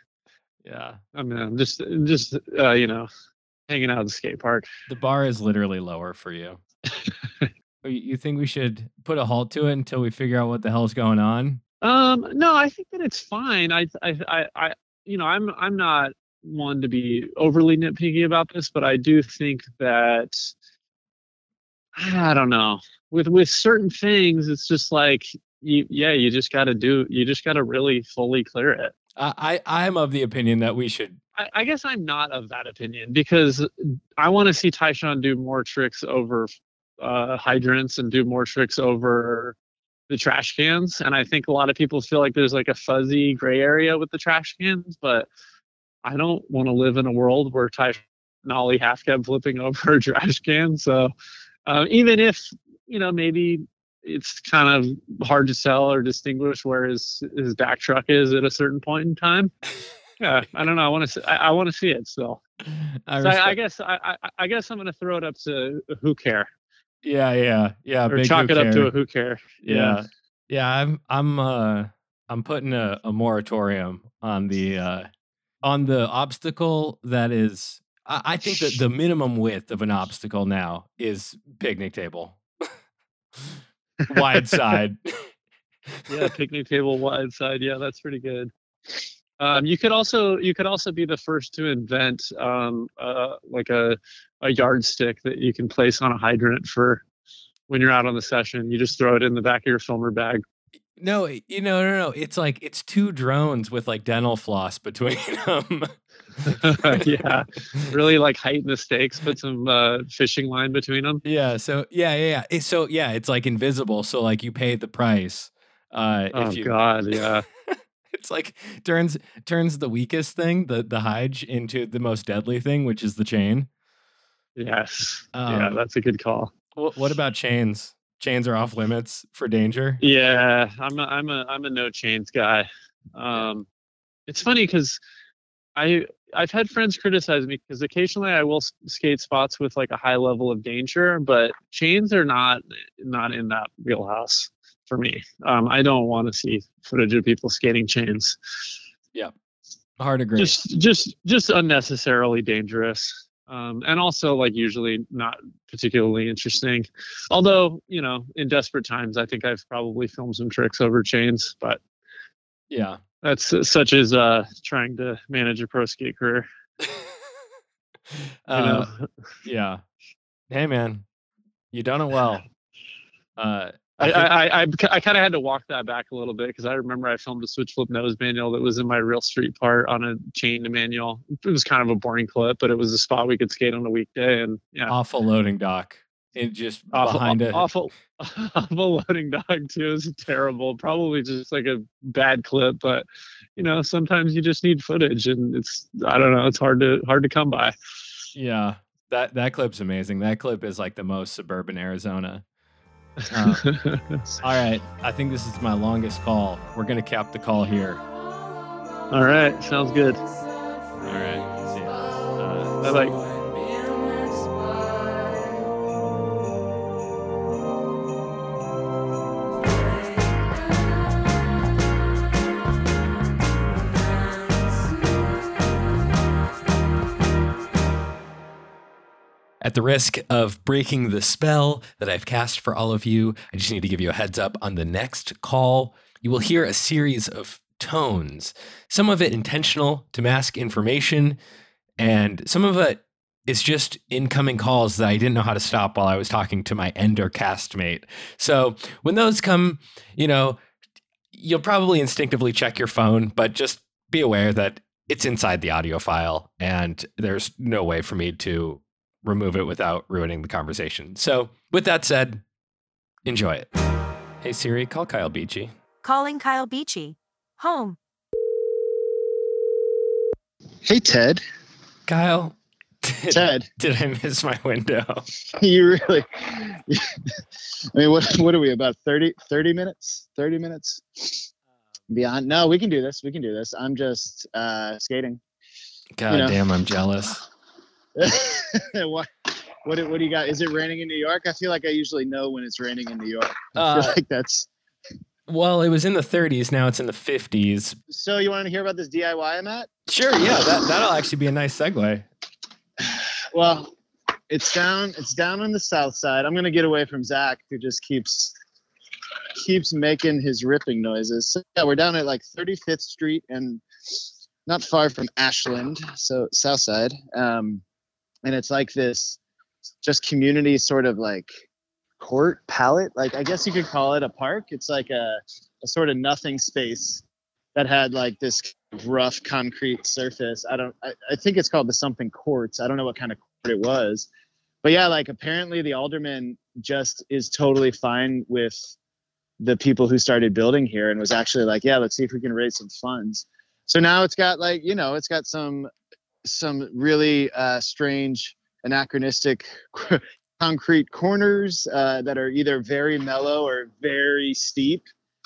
yeah I mean, I'm just just uh, you know hanging out at the skate park. the bar is literally lower for you [laughs] You- think we should put a halt to it until we figure out what the hell's going on Um, no, I think that it's fine. I, I, I, I, you know, I'm, I'm not one to be overly nitpicky about this, but I do think that, [sighs] I don't know, with with certain things, it's just like, you, yeah, you just got to do, you just got to really fully clear it. I, I I'm of the opinion that we should I, I guess I'm not of that opinion because I want to see Tyshawn do more tricks over uh, hydrants and do more tricks over the trash cans. And I think a lot of people feel like there's like a fuzzy gray area with the trash cans, but I don't want to live in a world where Ty Nolly half cab flipping over a [laughs] trash can. So uh, even if, you know, maybe it's kind of hard to tell or distinguish where his, his back truck is at a certain point in time. Yeah, I don't know. I want to. I, I want to see it still. [laughs] I so I, I guess. I, I, guess I'm going to throw it up to who care. Yeah, yeah, yeah. or chalk it up to a who care. Yeah. Yeah, I'm I'm uh I'm putting a, a moratorium on the uh on the obstacle that is I, I think that the minimum width of an obstacle now is picnic table. [laughs] Wide side. yeah, picnic table wide side. Yeah, that's pretty good. Um, you could also you could also be the first to invent um, uh, like a a yardstick that you can place on a hydrant for when you're out on the session. You just throw it in the back of your filmer bag. No, you know, no, no. It's like it's two drones with like dental floss between [laughs] them. [laughs] yeah, really like heighten the stakes. Put some uh, fishing line between them. Yeah. So yeah, yeah, yeah. So yeah, it's like invisible. So like you pay the price. Uh, Oh if you, God, yeah. [laughs] it's like turns turns the weakest thing, the the hide, into the most deadly thing, which is the chain. Yes. yeah, Um, that's a good call. What what about chains? Chains are off limits for danger. Yeah, I'm a I'm a I'm a no chains guy. Um, it's funny because I I've had friends criticize me because occasionally I will skate spots with like a high level of danger, but chains are not not in that wheelhouse for me. Um, I don't want to see footage of people skating chains. Yeah, hard agree. Just just just unnecessarily dangerous. Um, and also like usually not particularly interesting. Although, you know, in desperate times, I think I've probably filmed some tricks over chains, but yeah. that's uh, such as uh, trying to manage a pro skate career. [laughs] You Uh, know? yeah. Hey man, you done it well. [laughs] Uh, I, I, I, I kind of had to walk that back a little bit because I remember I filmed a switch flip nose manual that was in my real street part on a chain manual. It was kind of a boring clip, but it was a spot we could skate on a weekday. And yeah, awful loading dock. and just awful, behind it. awful, [laughs] awful loading dog too is terrible. Probably just like a bad clip, but you know, sometimes you just need footage, and it's I don't know, it's hard to hard to come by. Yeah, that that clip's amazing. That clip is like the most suburban Arizona. Uh, [laughs] all right, I think this is my longest call. We're gonna cap the call here. All right, sounds good. All right, see ya. Uh, Bye bye. At the risk of breaking the spell that I've cast for all of you, I just need to give you a heads up on the next call. You will hear a series of tones, some of it intentional to mask information, and some of it is just incoming calls that I didn't know how to stop while I was talking to my Ender castmate. So when those come, you know, you'll probably instinctively check your phone, but just be aware that it's inside the audio file and there's no way for me to remove it without ruining the conversation. So, with that said, enjoy it. Hey Siri, call Kyle Beachy. Calling Kyle Beachy. Home. Hey, Ted. Kyle, did, Ted, did I miss my window? [laughs] you really. I mean, what what are we about 30, 30 minutes? 30 minutes? Beyond? No, we can do this. We can do this. I'm just uh, skating. God know. damn, I'm jealous. [laughs] what, what, do- what do you got? Is it raining in New York? I feel like I usually know when it's raining in New York. I feel Uh, like that's. well, it was in the 30s, now it's in the 50s. So you want to hear about this DIY I'm at? Sure, yeah, that, that'll actually be a nice segue. [sighs] Well, it's down. It's down on the south side. I'm gonna get away from Zach, who just keeps keeps making his ripping noises. So, yeah, we're down at like 35th Street and not far from Ashland, so south side. Um, and it's like this just community sort of like court palette. Like I guess you could call it a park. It's like a, a sort of nothing space that had like this rough concrete surface. I don't. I, I think it's called the something courts. I don't know what kind of court it was, but yeah, like apparently the alderman just is totally fine with the people who started building here and was actually like, yeah, let's see if we can raise some funds. So now it's got like you know it's got some some really uh, strange anachronistic concrete corners uh, that are either very mellow or very steep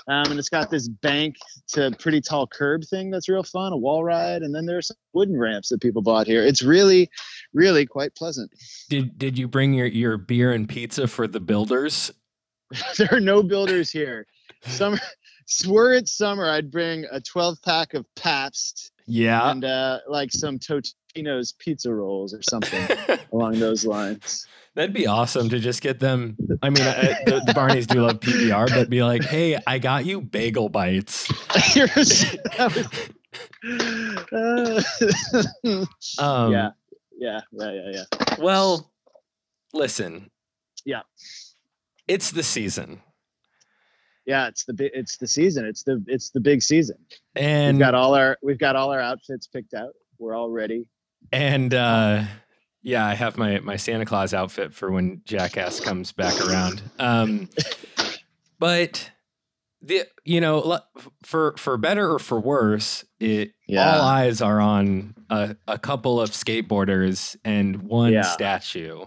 Um, and it's got this bank to pretty tall curb thing that's real fun, a wall ride, and then there's some wooden ramps that people bought here. It's really, really quite pleasant. Did did you bring your your beer and pizza for the builders? [laughs] there are no builders here. Summer, [laughs] were it summer, I'd bring a 12 pack of Pabst Yeah. and uh, like some Totino's pizza rolls or something [laughs] along those lines. That'd be awesome to just get them. I mean, I, the, the Barneys do love PBR, but be like, hey, I got you bagel bites. Here's- that was- uh, Um, yeah, yeah, yeah, yeah, yeah. Well, listen. Yeah. It's the season. Yeah, it's the it's the season. It's the it's the big season. And we've got all our we've got all our outfits picked out. We're all ready. And uh yeah, I have my my Santa Claus outfit for when Jackass comes back around. Um [laughs] but the you know for for better or for worse, it Yeah. all eyes are on a, a couple of skateboarders and one Yeah. statue.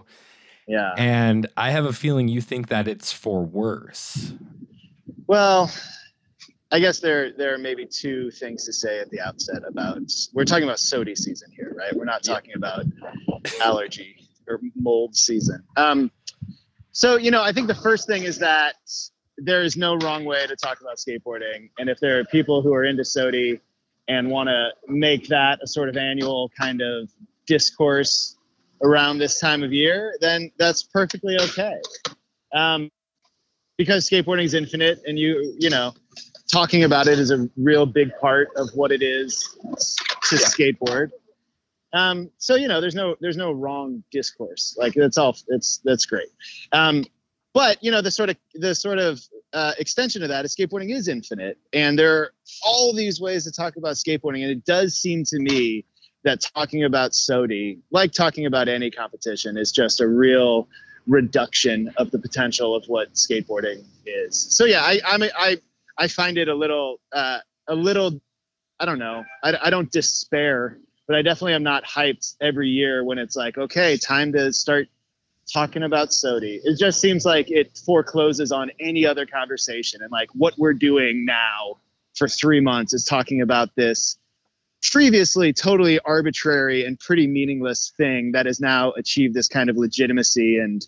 Yeah. And I have a feeling you think that it's for worse. Well, I guess there there are maybe two things to say at the outset about we're talking about SOTY season here, right? We're not talking about allergy or mold season. Um, so you know, I think the first thing is that there is no wrong way to talk about skateboarding, and if there are people who are into SOTY and want to make that a sort of annual kind of discourse around this time of year, then that's perfectly okay. Um, because skateboarding is infinite, and you you know talking about it is a real big part of what it is to skateboard. Um, so you know, there's no there's no wrong discourse. Like that's all. It's that's great. Um, but you know, the sort of the sort of uh, extension of that is skateboarding is infinite, and there are all these ways to talk about skateboarding, and it does seem to me that talking about SOTY, like talking about any competition, is just a real reduction of the potential of what skateboarding is. So yeah, I I'm a- I I find it a little uh, a little I don't know. I, I don't despair, but I definitely am not hyped every year when it's like, okay, time to start talking about SOTY. It just seems like it forecloses on any other conversation. And like what we're doing now for three months is talking about this previously totally arbitrary and pretty meaningless thing that has now achieved this kind of legitimacy and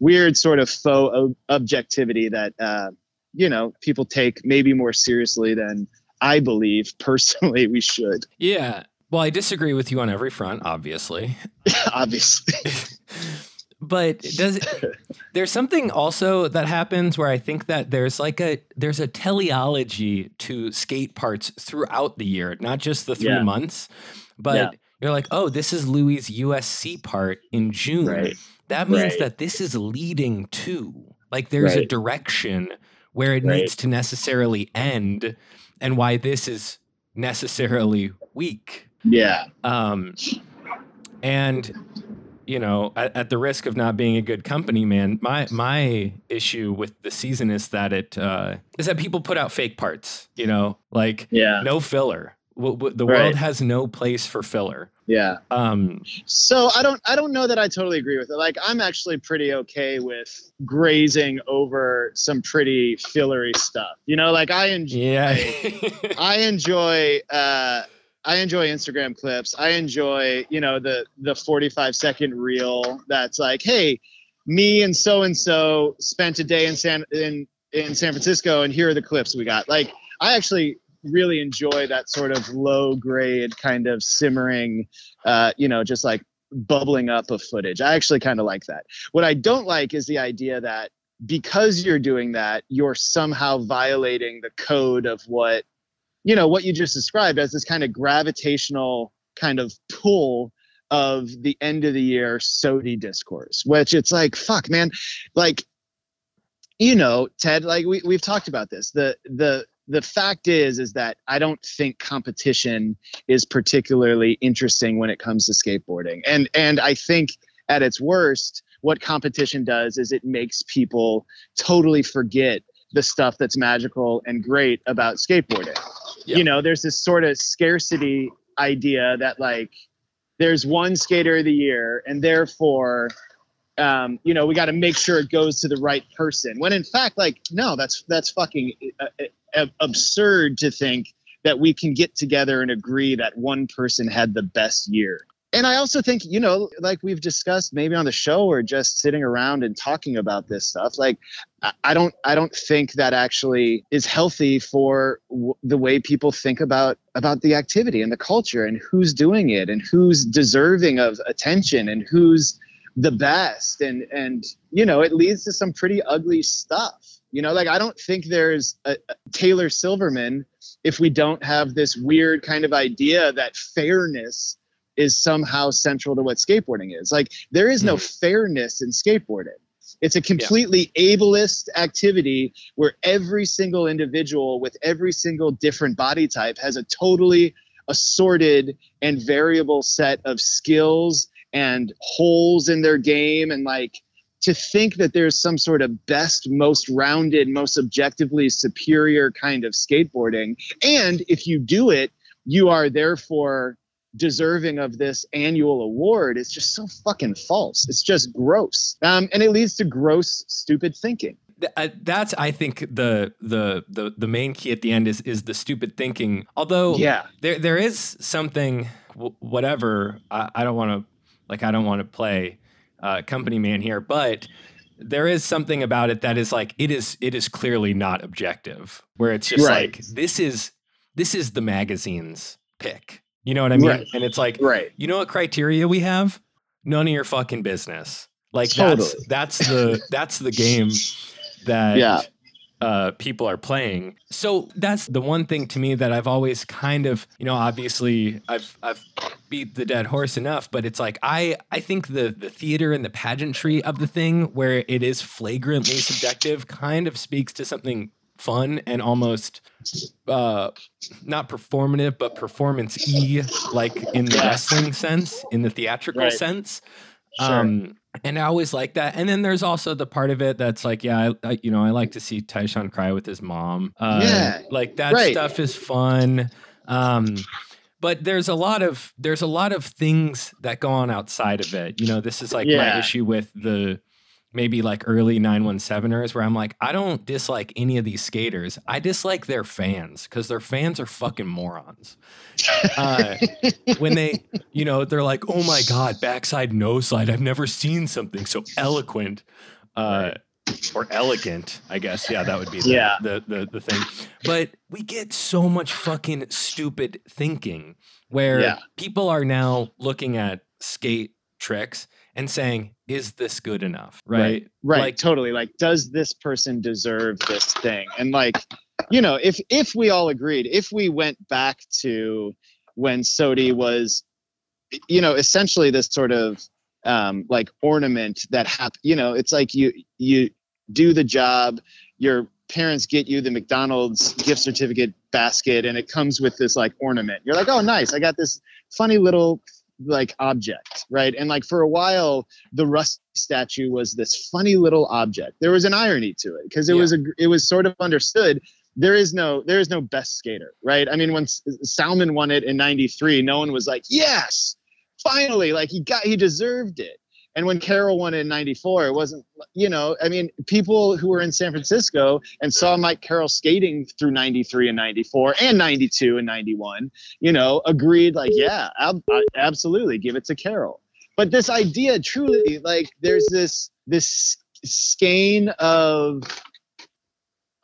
weird sort of faux ob- objectivity that uh, you know people take maybe more seriously than I believe [laughs] personally we should. Yeah. Well, I disagree with you on every front, obviously. [laughs] Obviously. [laughs] but [laughs] does there's something also that happens where I think that there's like a there's a teleology to skate parts throughout the year, not just the three Yeah. months, but Yeah. you're like, oh, this is Louis' USC part in June. Right. That means Right. that this is leading to like there's a direction where it Right. needs to necessarily end, and why this is necessarily weak. Yeah. Um, and you know, at, at the risk of not being a good company, man, my my issue with the season is that it uh, is that people put out fake parts. You know, like Yeah. no filler. W- w- the world has no place for filler. Yeah. Um, So I don't I don't know that I totally agree with it. Like I'm actually pretty okay with grazing over some pretty fillery stuff. You know, like I enjoy yeah, I enjoy uh I enjoy Instagram clips. I enjoy, you know, the the 45 second reel that's like, hey, me and so and so spent a day in San in in San Francisco and here are the clips we got. Like I actually really enjoy that sort of low grade kind of simmering uh, you know, just like bubbling up of footage. I actually kind of like that. What I don't like is the idea that because you're doing that, you're somehow violating the code of what you know what you just described as this kind of gravitational kind of pull of the end of the year SOTY discourse, which it's like, fuck, man, like, you know, Ted, like we, we've talked about this. The the the fact is is that I don't think competition is particularly interesting when it comes to skateboarding. And and I think at its worst, what competition does is it makes people totally forget the stuff that's magical and great about skateboarding. Yeah. You know, there's this sort of scarcity idea that like there's one skater of the year and therefore um, you know, we got to make sure it goes to the right person. When in fact, like, no, that's that's fucking uh, uh, absurd to think that we can get together and agree that one person had the best year. And I also think, you know, like we've discussed maybe on the show or just sitting around and talking about this stuff, like I- don't I don't think that actually is healthy for w- the way people think about about the activity and the culture and who's doing it and who's deserving of attention and who's the best. And and you know it leads to some pretty ugly stuff. You know like i don't think there's a, a taylor silverman if we don't have this weird kind of idea that fairness is somehow central to what skateboarding is. Like there is no hmm. fairness in skateboarding. It's a completely ableist activity where every single individual with every single different body type has a totally assorted and variable set of skills and holes in their game. And like to think that there's some sort of best most rounded most objectively superior kind of skateboarding. And if you do it you are therefore deserving of this annual award is just so fucking false it's just gross um, and it leads to gross stupid thinking that's I think the the the the main key at the end is is the stupid thinking. Although Yeah. there there is something whatever I, I don't want to like I don't want to play uh, company man here, but there is something about it that is like it is it is clearly not objective. Where it's just Right. like this is this is the magazine's pick. You know what I mean? Right. And it's like right you know what criteria we have? None of your fucking business. Like Totally. that's that's the that's the game that Yeah. uh, people are playing. So that's the one thing to me that I've always kind of, you know, obviously I've I've beat the dead horse enough, but it's like I I think the the theater and the pageantry of the thing where it is flagrantly subjective kind of speaks to something fun and almost uh not performative but performance e like in the wrestling sense in the theatrical Right. sense Sure. um and I always like that. And then there's also the part of it that's like, yeah, I, I you know, I like to see Tyshawn cry with his mom. Uh, Yeah, like that right. stuff is fun. Um, but there's a lot of there's a lot of things that go on outside of it. You know, this is like my issue with the maybe like early 917ers where I'm like, I don't dislike any of these skaters. I dislike their fans because their fans are fucking morons. Uh, when they, you know, they're like, oh my God, backside no slide. I've never seen something so eloquent. Uh, or elegant, I guess. Yeah, that would be the, Yeah. the, the the thing. But we get so much fucking stupid thinking where Yeah. people are now looking at skate tricks and saying, "Is this good enough?" Right? right Like, totally like does this person deserve this thing and like you know if if we all agreed if we went back to when SOTY was you know essentially this sort of um like ornament that hap- you know it's like you you do the job your parents get you the mcdonald's gift certificate basket and it comes with this like ornament you're like oh nice i got this funny little like object right? And like for a while the rust statue was this funny little object. There was an irony to it because it Yeah. was a it was sort of understood there is no there is no best skater right? I mean when S- Salman won it in 93 no one was like yes finally like he got he deserved it and when Carroll won in 94 it wasn't you know i mean people who were in san francisco and saw mike carroll skating through 93 and 94 and 92 and 91 you know agreed like yeah ab- uh, absolutely give it to carroll but this idea truly like there's this this skein of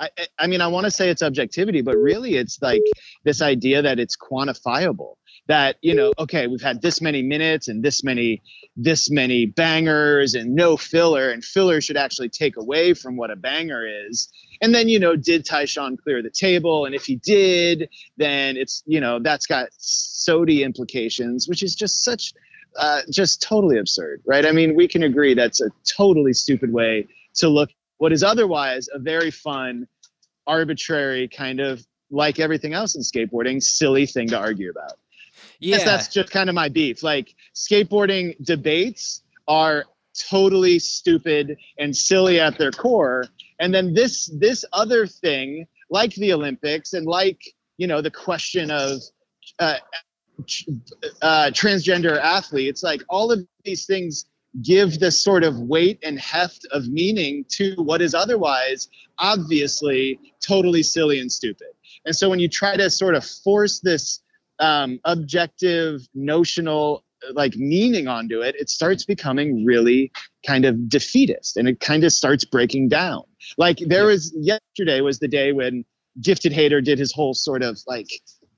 I- I mean, I want to say it's objectivity, but really it's like this idea that it's quantifiable. That you know, okay, we've had this many minutes and this many, this many bangers and no filler, and filler should actually take away from what a banger is. And then you know, did Tyshawn clear the table? And if he did, then it's you know that's got SOTY implications, which is just such, uh, just totally absurd, right? I mean, we can agree that's a totally stupid way to look what is otherwise a very fun, arbitrary kind of like everything else in skateboarding, silly thing to argue about. Yeah, Yes, that's just kind of my beef. Like skateboarding debates are totally stupid and silly at their core. And then this this other thing, like the Olympics and like you know the question of uh, uh, transgender athletes, like all of these things give this sort of weight and heft of meaning to what is otherwise obviously totally silly and stupid. And so when you try to sort of force this um, objective, notional, like meaning onto it, it starts becoming really kind of defeatist and it kind of starts breaking down. Like there was yesterday was the day when Gifted Hater did his whole sort of like,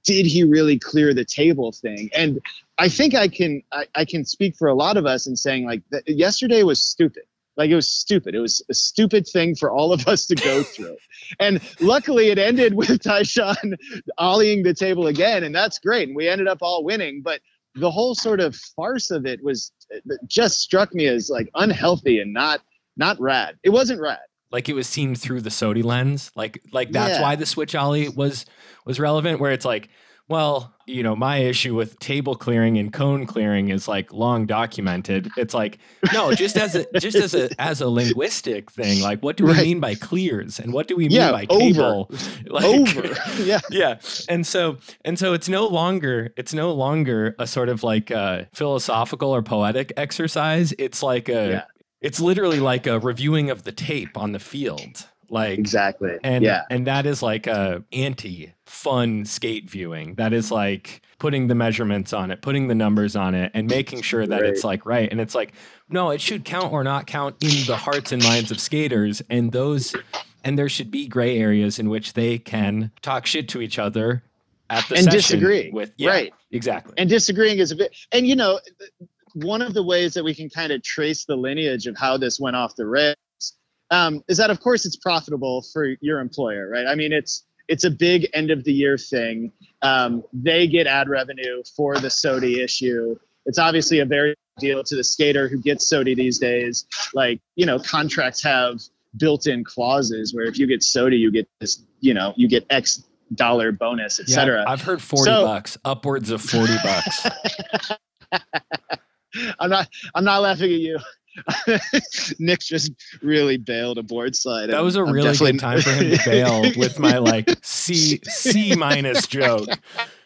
did he really clear the table thing? And I think I can I, I can speak for a lot of us in saying like that yesterday was stupid. Like it was stupid. It was a stupid thing for all of us to go [laughs] through. and luckily it ended with [laughs] Tyshawn ollieing the table again, and that's great. And we ended up all winning. But the whole sort of farce of it was it just struck me as like unhealthy and not not rad. It wasn't rad. like it was seen through the SOTY lens. Like like that's Yeah. why the switch ollie was was relevant. Where it's like, well, you know, my issue with table clearing and cone clearing is like long documented. It's like no, just as a just as a as a linguistic thing. Like, what do we mean by clears and what do we mean by over. table? [laughs] Like, Over. [laughs] Yeah. yeah and so and so it's no longer it's no longer a sort of like a philosophical or poetic exercise it's like a Yeah. it's literally like a reviewing of the tape on the field like Exactly. and yeah. and that is like a anti fun skate viewing that is like putting the measurements on it putting the numbers on it and making sure that it's like right and it's like no it should count or not count in the hearts and minds of skaters and those and there should be gray areas in which they can talk shit to each other at the And disagree. with yeah, Right. exactly and disagreeing is a bit and you know one of the ways that we can kind of trace the lineage of how this went off the rails um, is that of course it's profitable for your employer right i mean it's it's a big end of the year thing um, they get ad revenue for the SOTY issue it's obviously a very deal to the skater who gets SOTY these days like you know contracts have built-in clauses where if you get SOTY you get this you know you get x dollar bonus etc. yeah, i've heard 40 So- bucks upwards of 40 bucks [laughs] I'm not. I'm not laughing at you. [laughs] Nick just really bailed a board slide. that was a I'm really definitely- good time for him to bail with my like c c minus joke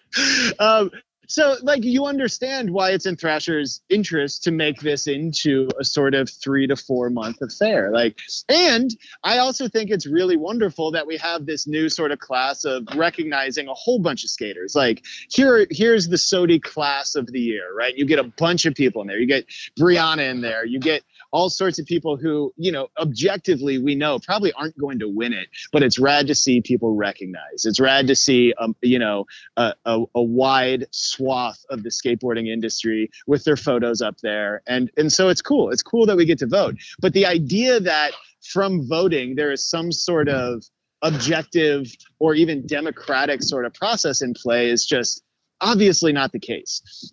[laughs] um, so, like, you understand why it's in Thrasher's interest to make this into a sort of three to four month affair. Like, and I also think it's really wonderful that we have this new sort of class of recognizing a whole bunch of skaters. Like, here, here's the SOTY class of the year, right? You get a bunch of people in there. You get Brianna in there. You get all sorts of people who, you know, objectively we know probably aren't going to win it, but it's rad to see people recognize. It's rad to see, um, you know, a, a, a wide swath of the skateboarding industry with their photos up there, and and so it's cool. It's cool that we get to vote. But the idea that from voting there is some sort of objective or even democratic sort of process in play is just obviously not the case.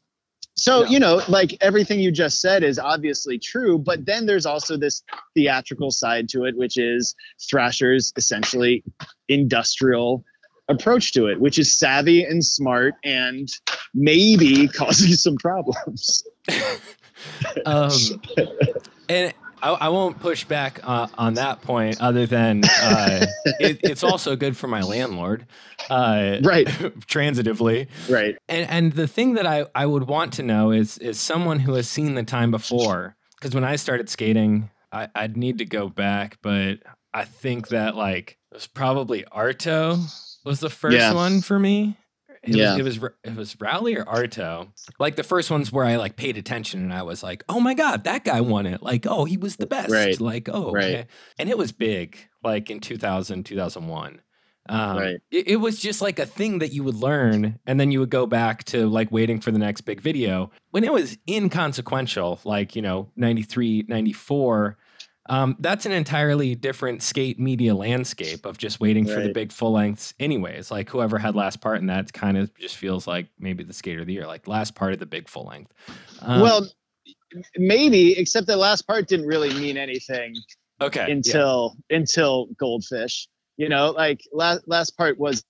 So, you know, like everything you just said is obviously true, but then there's also this theatrical side to it, which is Thrasher's essentially industrial approach to it, which is savvy and smart and maybe [laughs] causing some problems. [laughs] um, and I, I won't push back uh, on that point other than uh, it, it's also good for my landlord uh, Right. [laughs] transitively Right. and and the thing that I, I would want to know is is someone who has seen the time before because when I started skating I, I'd need to go back but I think that like it was probably Arto was the first Yeah. one for me it Yeah. was, it was it was Rowley or Arto like the first ones where I like paid attention and I was like oh my god that guy won it like oh he was the best Right. like oh Right. okay and it was big like in 2000 2001 um, Right. it, it was just like a thing that you would learn and then you would go back to like waiting for the next big video when it was inconsequential like you know 93 94 um, that's an entirely different skate media landscape of just waiting for the big full lengths anyways. Like whoever had last part in that kind of just feels like maybe the skater of the year like last part of the big full length um, well, maybe, except the last part didn't really mean anything okay yeah. until until goldfish you know? Like last last part was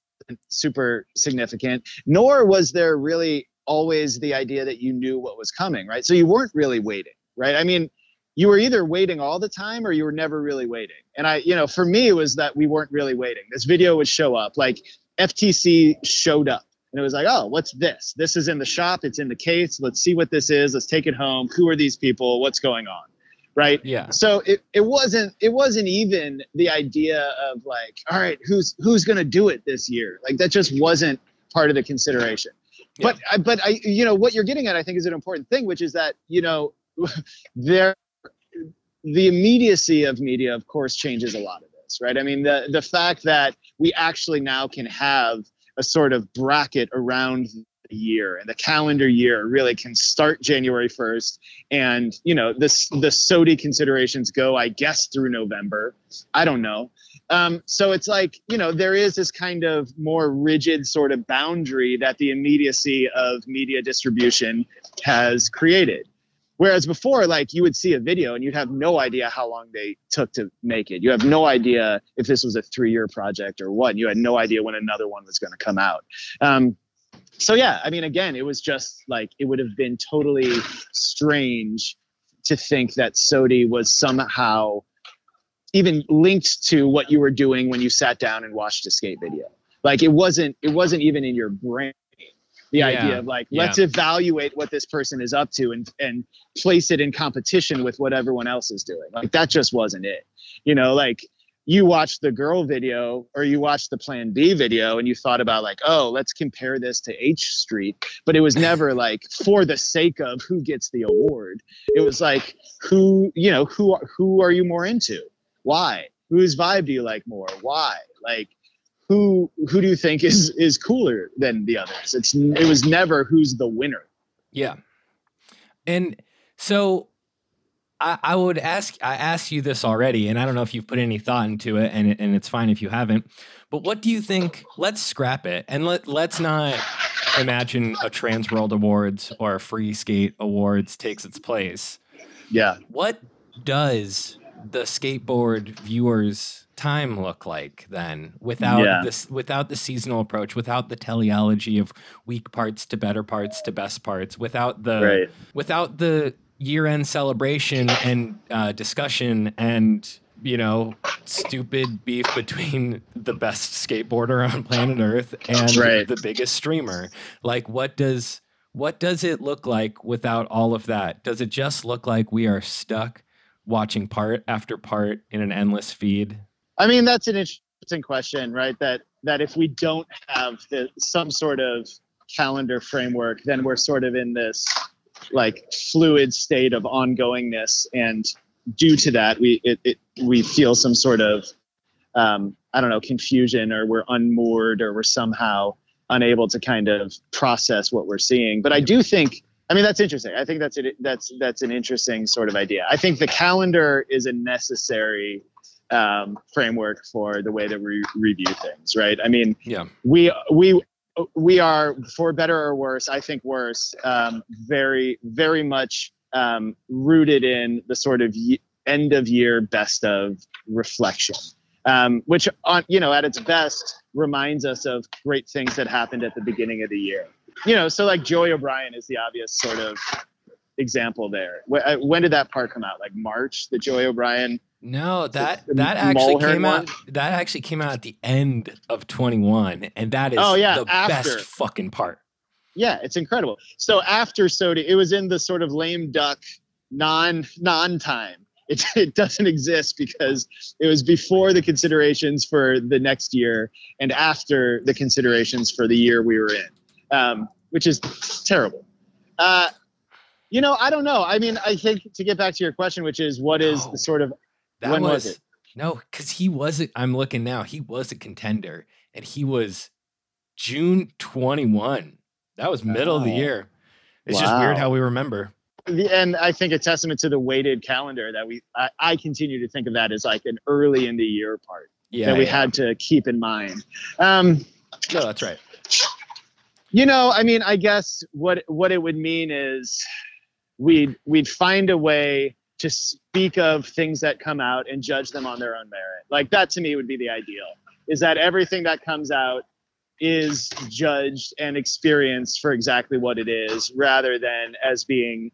super significant nor was there really always the idea that you knew what was coming right? So you weren't really waiting right? I mean you were either waiting all the time or you were never really waiting and i you know for me it was that we weren't really waiting this video would show up like ftc showed up And it was like, oh, what's this? This is in the shop. It's in the case. Let's see what this is. Let's take it home. Who are these people? What's going on? Right. Yeah. So it, it wasn't it wasn't even the idea of like, all right, who's who's gonna do it this year? Like that just wasn't part of the consideration. But I, but I you know what you're getting at I think is an important thing, which is that you know [laughs] there the immediacy of media of course changes a lot of this, right? I mean the the fact that we actually now can have a sort of bracket around the year and the calendar year really can start January 1st and you know this the SOTY considerations go I guess through November. I don't know. Um, so it's like you know there is this kind of more rigid sort of boundary that the immediacy of media distribution has created. Whereas before, like you would see a video and you'd have no idea how long they took to make it. You have no idea if this was a three-year project or what. You had no idea when another one was going to come out. Um, so yeah, I mean, again, it was just like it would have been totally strange to think that SOTY was somehow even linked to what you were doing when you sat down and watched a skate video. Like it wasn't it wasn't even in your brain. The Yeah, idea of like yeah. let's evaluate what this person is up to and and place it in competition with what everyone else is doing. Like that just wasn't it. You know, like you watched the girl video or you watched the plan B video and you thought about like, oh, let's compare this to H Street. But it was never [laughs] like for the sake of who gets the award. It was like who, you know, who who are you more into? Why? Whose vibe do you like more? Why? Like who who do you think is is cooler than the others? It's it was never who's the winner. Yeah. And so I, I would ask I asked you this already, and I don't know if you've put any thought into it, and and it's fine if you haven't. But what do you think? Let's scrap it and let let's not imagine a Trans World Awards or a Free Skate Awards takes its place. Yeah. What does the skateboard viewers time look like then without Yeah. this without the seasonal approach without the teleology of weak parts to better parts to best parts without the Right. without the year-end celebration and uh, discussion and you know stupid beef between the best skateboarder on planet earth and Right. the biggest streamer like what does what does it look like without all of that does it just look like we are stuck watching part after part in an endless feed I mean, that's an interesting question, right? That that if we don't have the, some sort of calendar framework, then we're sort of in this like fluid state of ongoingness, and due to that, we it, it we feel some sort of um, I don't know confusion, or we're unmoored, or we're somehow unable to kind of process what we're seeing. But I do think. I mean that's interesting. I think that's it. That's that's an interesting sort of idea. I think the calendar is a necessary um, framework for the way that we review things, right? I mean, yeah we we we are for better or worse. I think worse. Um, very very much um, rooted in the sort of end of year best of reflection, um, which on you know at its best reminds us of great things that happened at the beginning of the year. You know, so like Joey O'Brien is the obvious sort of example there. Wh- uh, When did that part come out? Like March, the Joey O'Brien. No that the that actually came out that actually came out at the end of 21 and that is Oh, yeah, the after. best fucking part Yeah, it's incredible. So after SOTY, it was in the sort of lame duck non non time. It, [laughs] it doesn't exist because it was before the considerations for the next year and after the considerations for the year we were in, um, which is terrible. Uh, you know, I don't know. I mean, I think to get back to your question, which is what is the sort of That when was, was it? no, because he wasn't. I'm looking now. He was a contender, and he was June 21. That was middle of the year. It's just weird how we remember. and I think a testament to the weighted calendar that we I, I continue to think of that as like an early in the year part Yeah, that we yeah. had to keep in mind. Um, No, that's right. you know, I mean, I guess what what it would mean is we'd we'd find a way to speak of things that come out and judge them on their own merit. Like that to me would be the ideal. Is that everything that comes out is judged and experienced for exactly what it is, rather than as being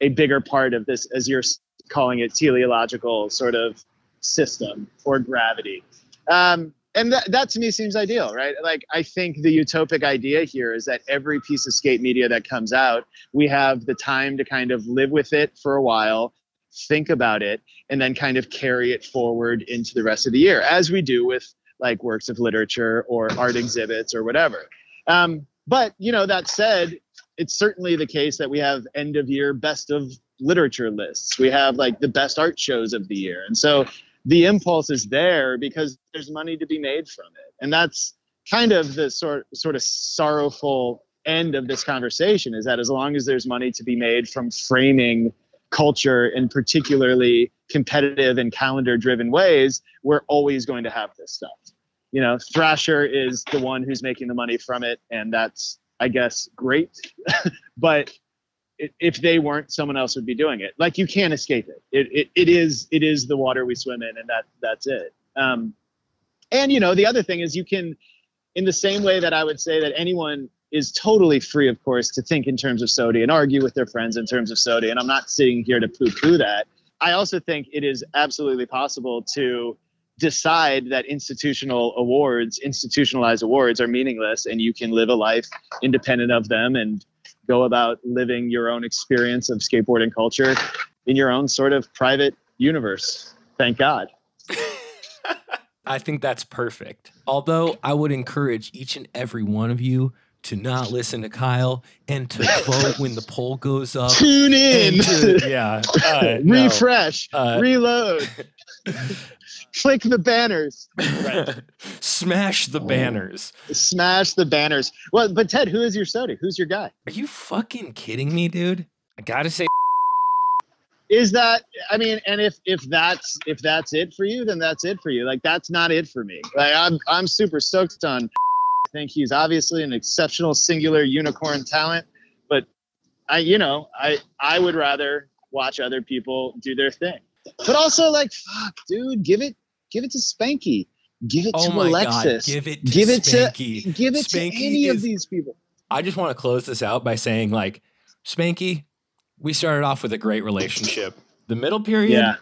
a bigger part of this, as you're calling it, teleological sort of system or gravity. Um, and that, that to me seems ideal, right? Like I think the utopic idea here is that every piece of skate media that comes out, we have the time to kind of live with it for a while, think about it, and then kind of carry it forward into the rest of the year, as we do with like works of literature or art exhibits or whatever. Um, but you know, that said, it's certainly the case that we have end of year best of literature lists. We have like the best art shows of the year, and so the impulse is there because there's money to be made from it, and that's kind of the sort sort of sorrowful end of this conversation. Is that as long as there's money to be made from framing culture in particularly competitive and calendar driven ways, we're always going to have this stuff. You know, Thrasher is the one who's making the money from it, and that's, I guess, great. [laughs] but if they weren't, someone else would be doing it. Like you can't escape it. It, it, it is it is the water we swim in, and that that's it. Um, and you know, the other thing is you can, in the same way that I would say that anyone is totally free, of course, to think in terms of SOTY and argue with their friends in terms of SOTY. And I'm not sitting here to poo-poo that. I also think it is absolutely possible to decide that institutional awards, institutionalized awards, are meaningless, and you can live a life independent of them and go about living your own experience of skateboarding culture in your own sort of private universe. Thank God. [laughs] I think that's perfect. Although I would encourage each and every one of you to not listen to Kyle and to [laughs] vote when the poll goes up. Tune in. to- yeah. [laughs] uh, no. Refresh. Uh, reload. [laughs] Click the banners. Right. Smash the banners. Smash the banners. Well, but Ted, who is your SOTY? Who's your guy? Are you fucking kidding me, dude? I gotta say, Is that I mean, and if if that's if that's it for you, then that's it for you. Like that's not it for me. Like I'm I'm super stoked on I think he's obviously an exceptional singular unicorn talent, but I you know, I I would rather watch other people do their thing. But also like fuck, dude, give it give it to Spanky. Give it oh to Alexis. god, give it to give it Spanky. to give it Spanky to any of these people. I just want to close this out by saying, like, Spanky, we started off with a great relationship. The middle period, Yeah.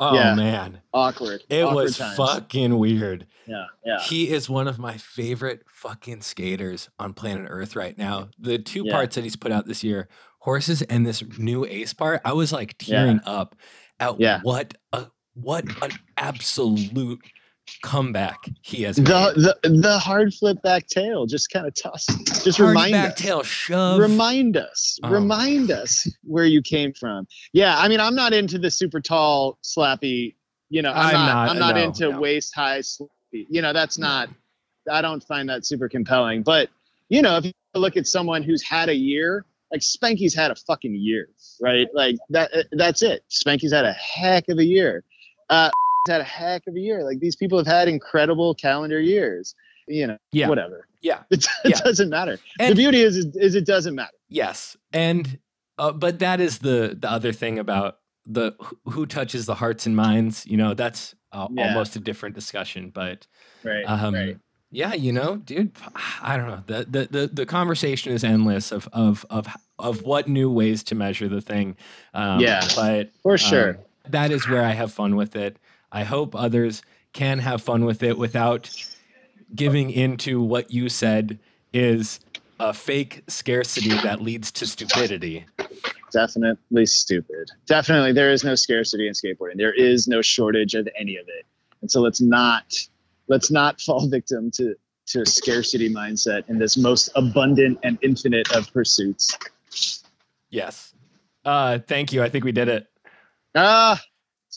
Oh Yeah. man, Awkward. it Awkward was times. fucking weird. Yeah, yeah. He is one of my favorite fucking skaters on planet Earth right now. The two Yeah. parts that he's put out this year, horses and this new ace part, I was like tearing up at Yeah. what a what an absolute comeback he has. The, the the hard flip back tail just kind of toss just Hard remind back us tail shove. remind us Oh. remind us where you came from yeah i mean i'm not into the super tall slappy you know i'm, I'm not, not, i'm not no, into no. waist high slappy you know that's not i don't find that super compelling but you know if you look at someone who's had a year like spanky's had a fucking year right like that that's it spanky's had a heck of a year uh had a heck of a year like these people have had incredible calendar years you know Yeah. whatever Yeah. [laughs] it, it Yeah. doesn't matter And- the beauty is, is it doesn't matter Yes, and uh, but that is the the other thing about the who- who touches the hearts and minds. You know, that's uh, Yeah. almost a different discussion. But right um, right yeah, you know, dude, [sighs] I don't know. The, the the the conversation is endless of of of of what new ways to measure the thing. Um, Yeah. but for sure um, that is where I have fun with it. I hope others can have fun with it without giving into what you said is a fake scarcity that leads to stupidity. definitely stupid definitely there is no scarcity in skateboarding there is no shortage of any of it and so let's not let's not [laughs] fall victim to to scarcity mindset in this most abundant and infinite of pursuits Yes. Uh, thank you. I think we did it. ah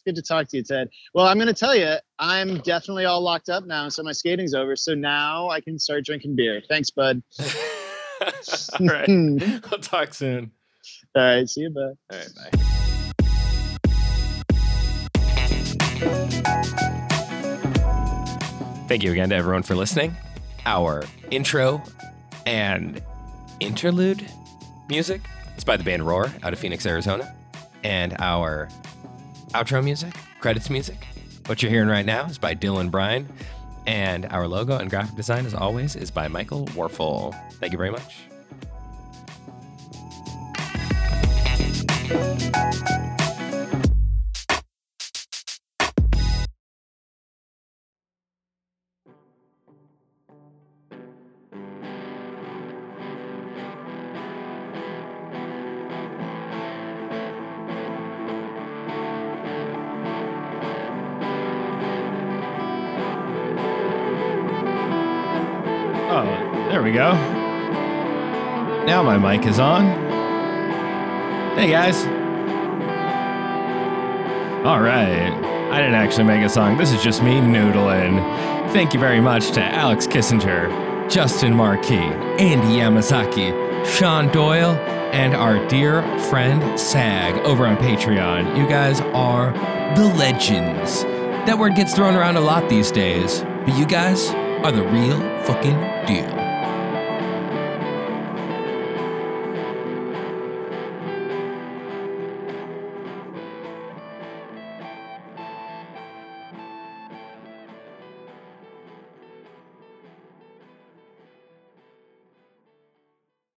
it's good to talk to you ted well i'm going to tell you i'm definitely all locked up now so my skating's over so now i can start drinking beer thanks bud [laughs] All right. [laughs] We'll talk soon. all right see you bud All right. Bye. Thank you again to everyone for listening. Our intro and interlude music is by the band Roar out of Phoenix, Arizona. And our outro music, credits music, what you're hearing right now is by Dylan Bryan. And our logo and graphic design, as always, is by Michael Warfel. Thank you very much. Mic is on. Hey guys. All right. I didn't actually make a song. This is just me noodling. Thank you very much to Alex Kissinger, Justin Marquis, Andy Yamazaki, Sean Doyle, and our dear friend Sag over on Patreon. You guys are the legends. That word gets thrown around a lot these days, but you guys are the real fucking deal.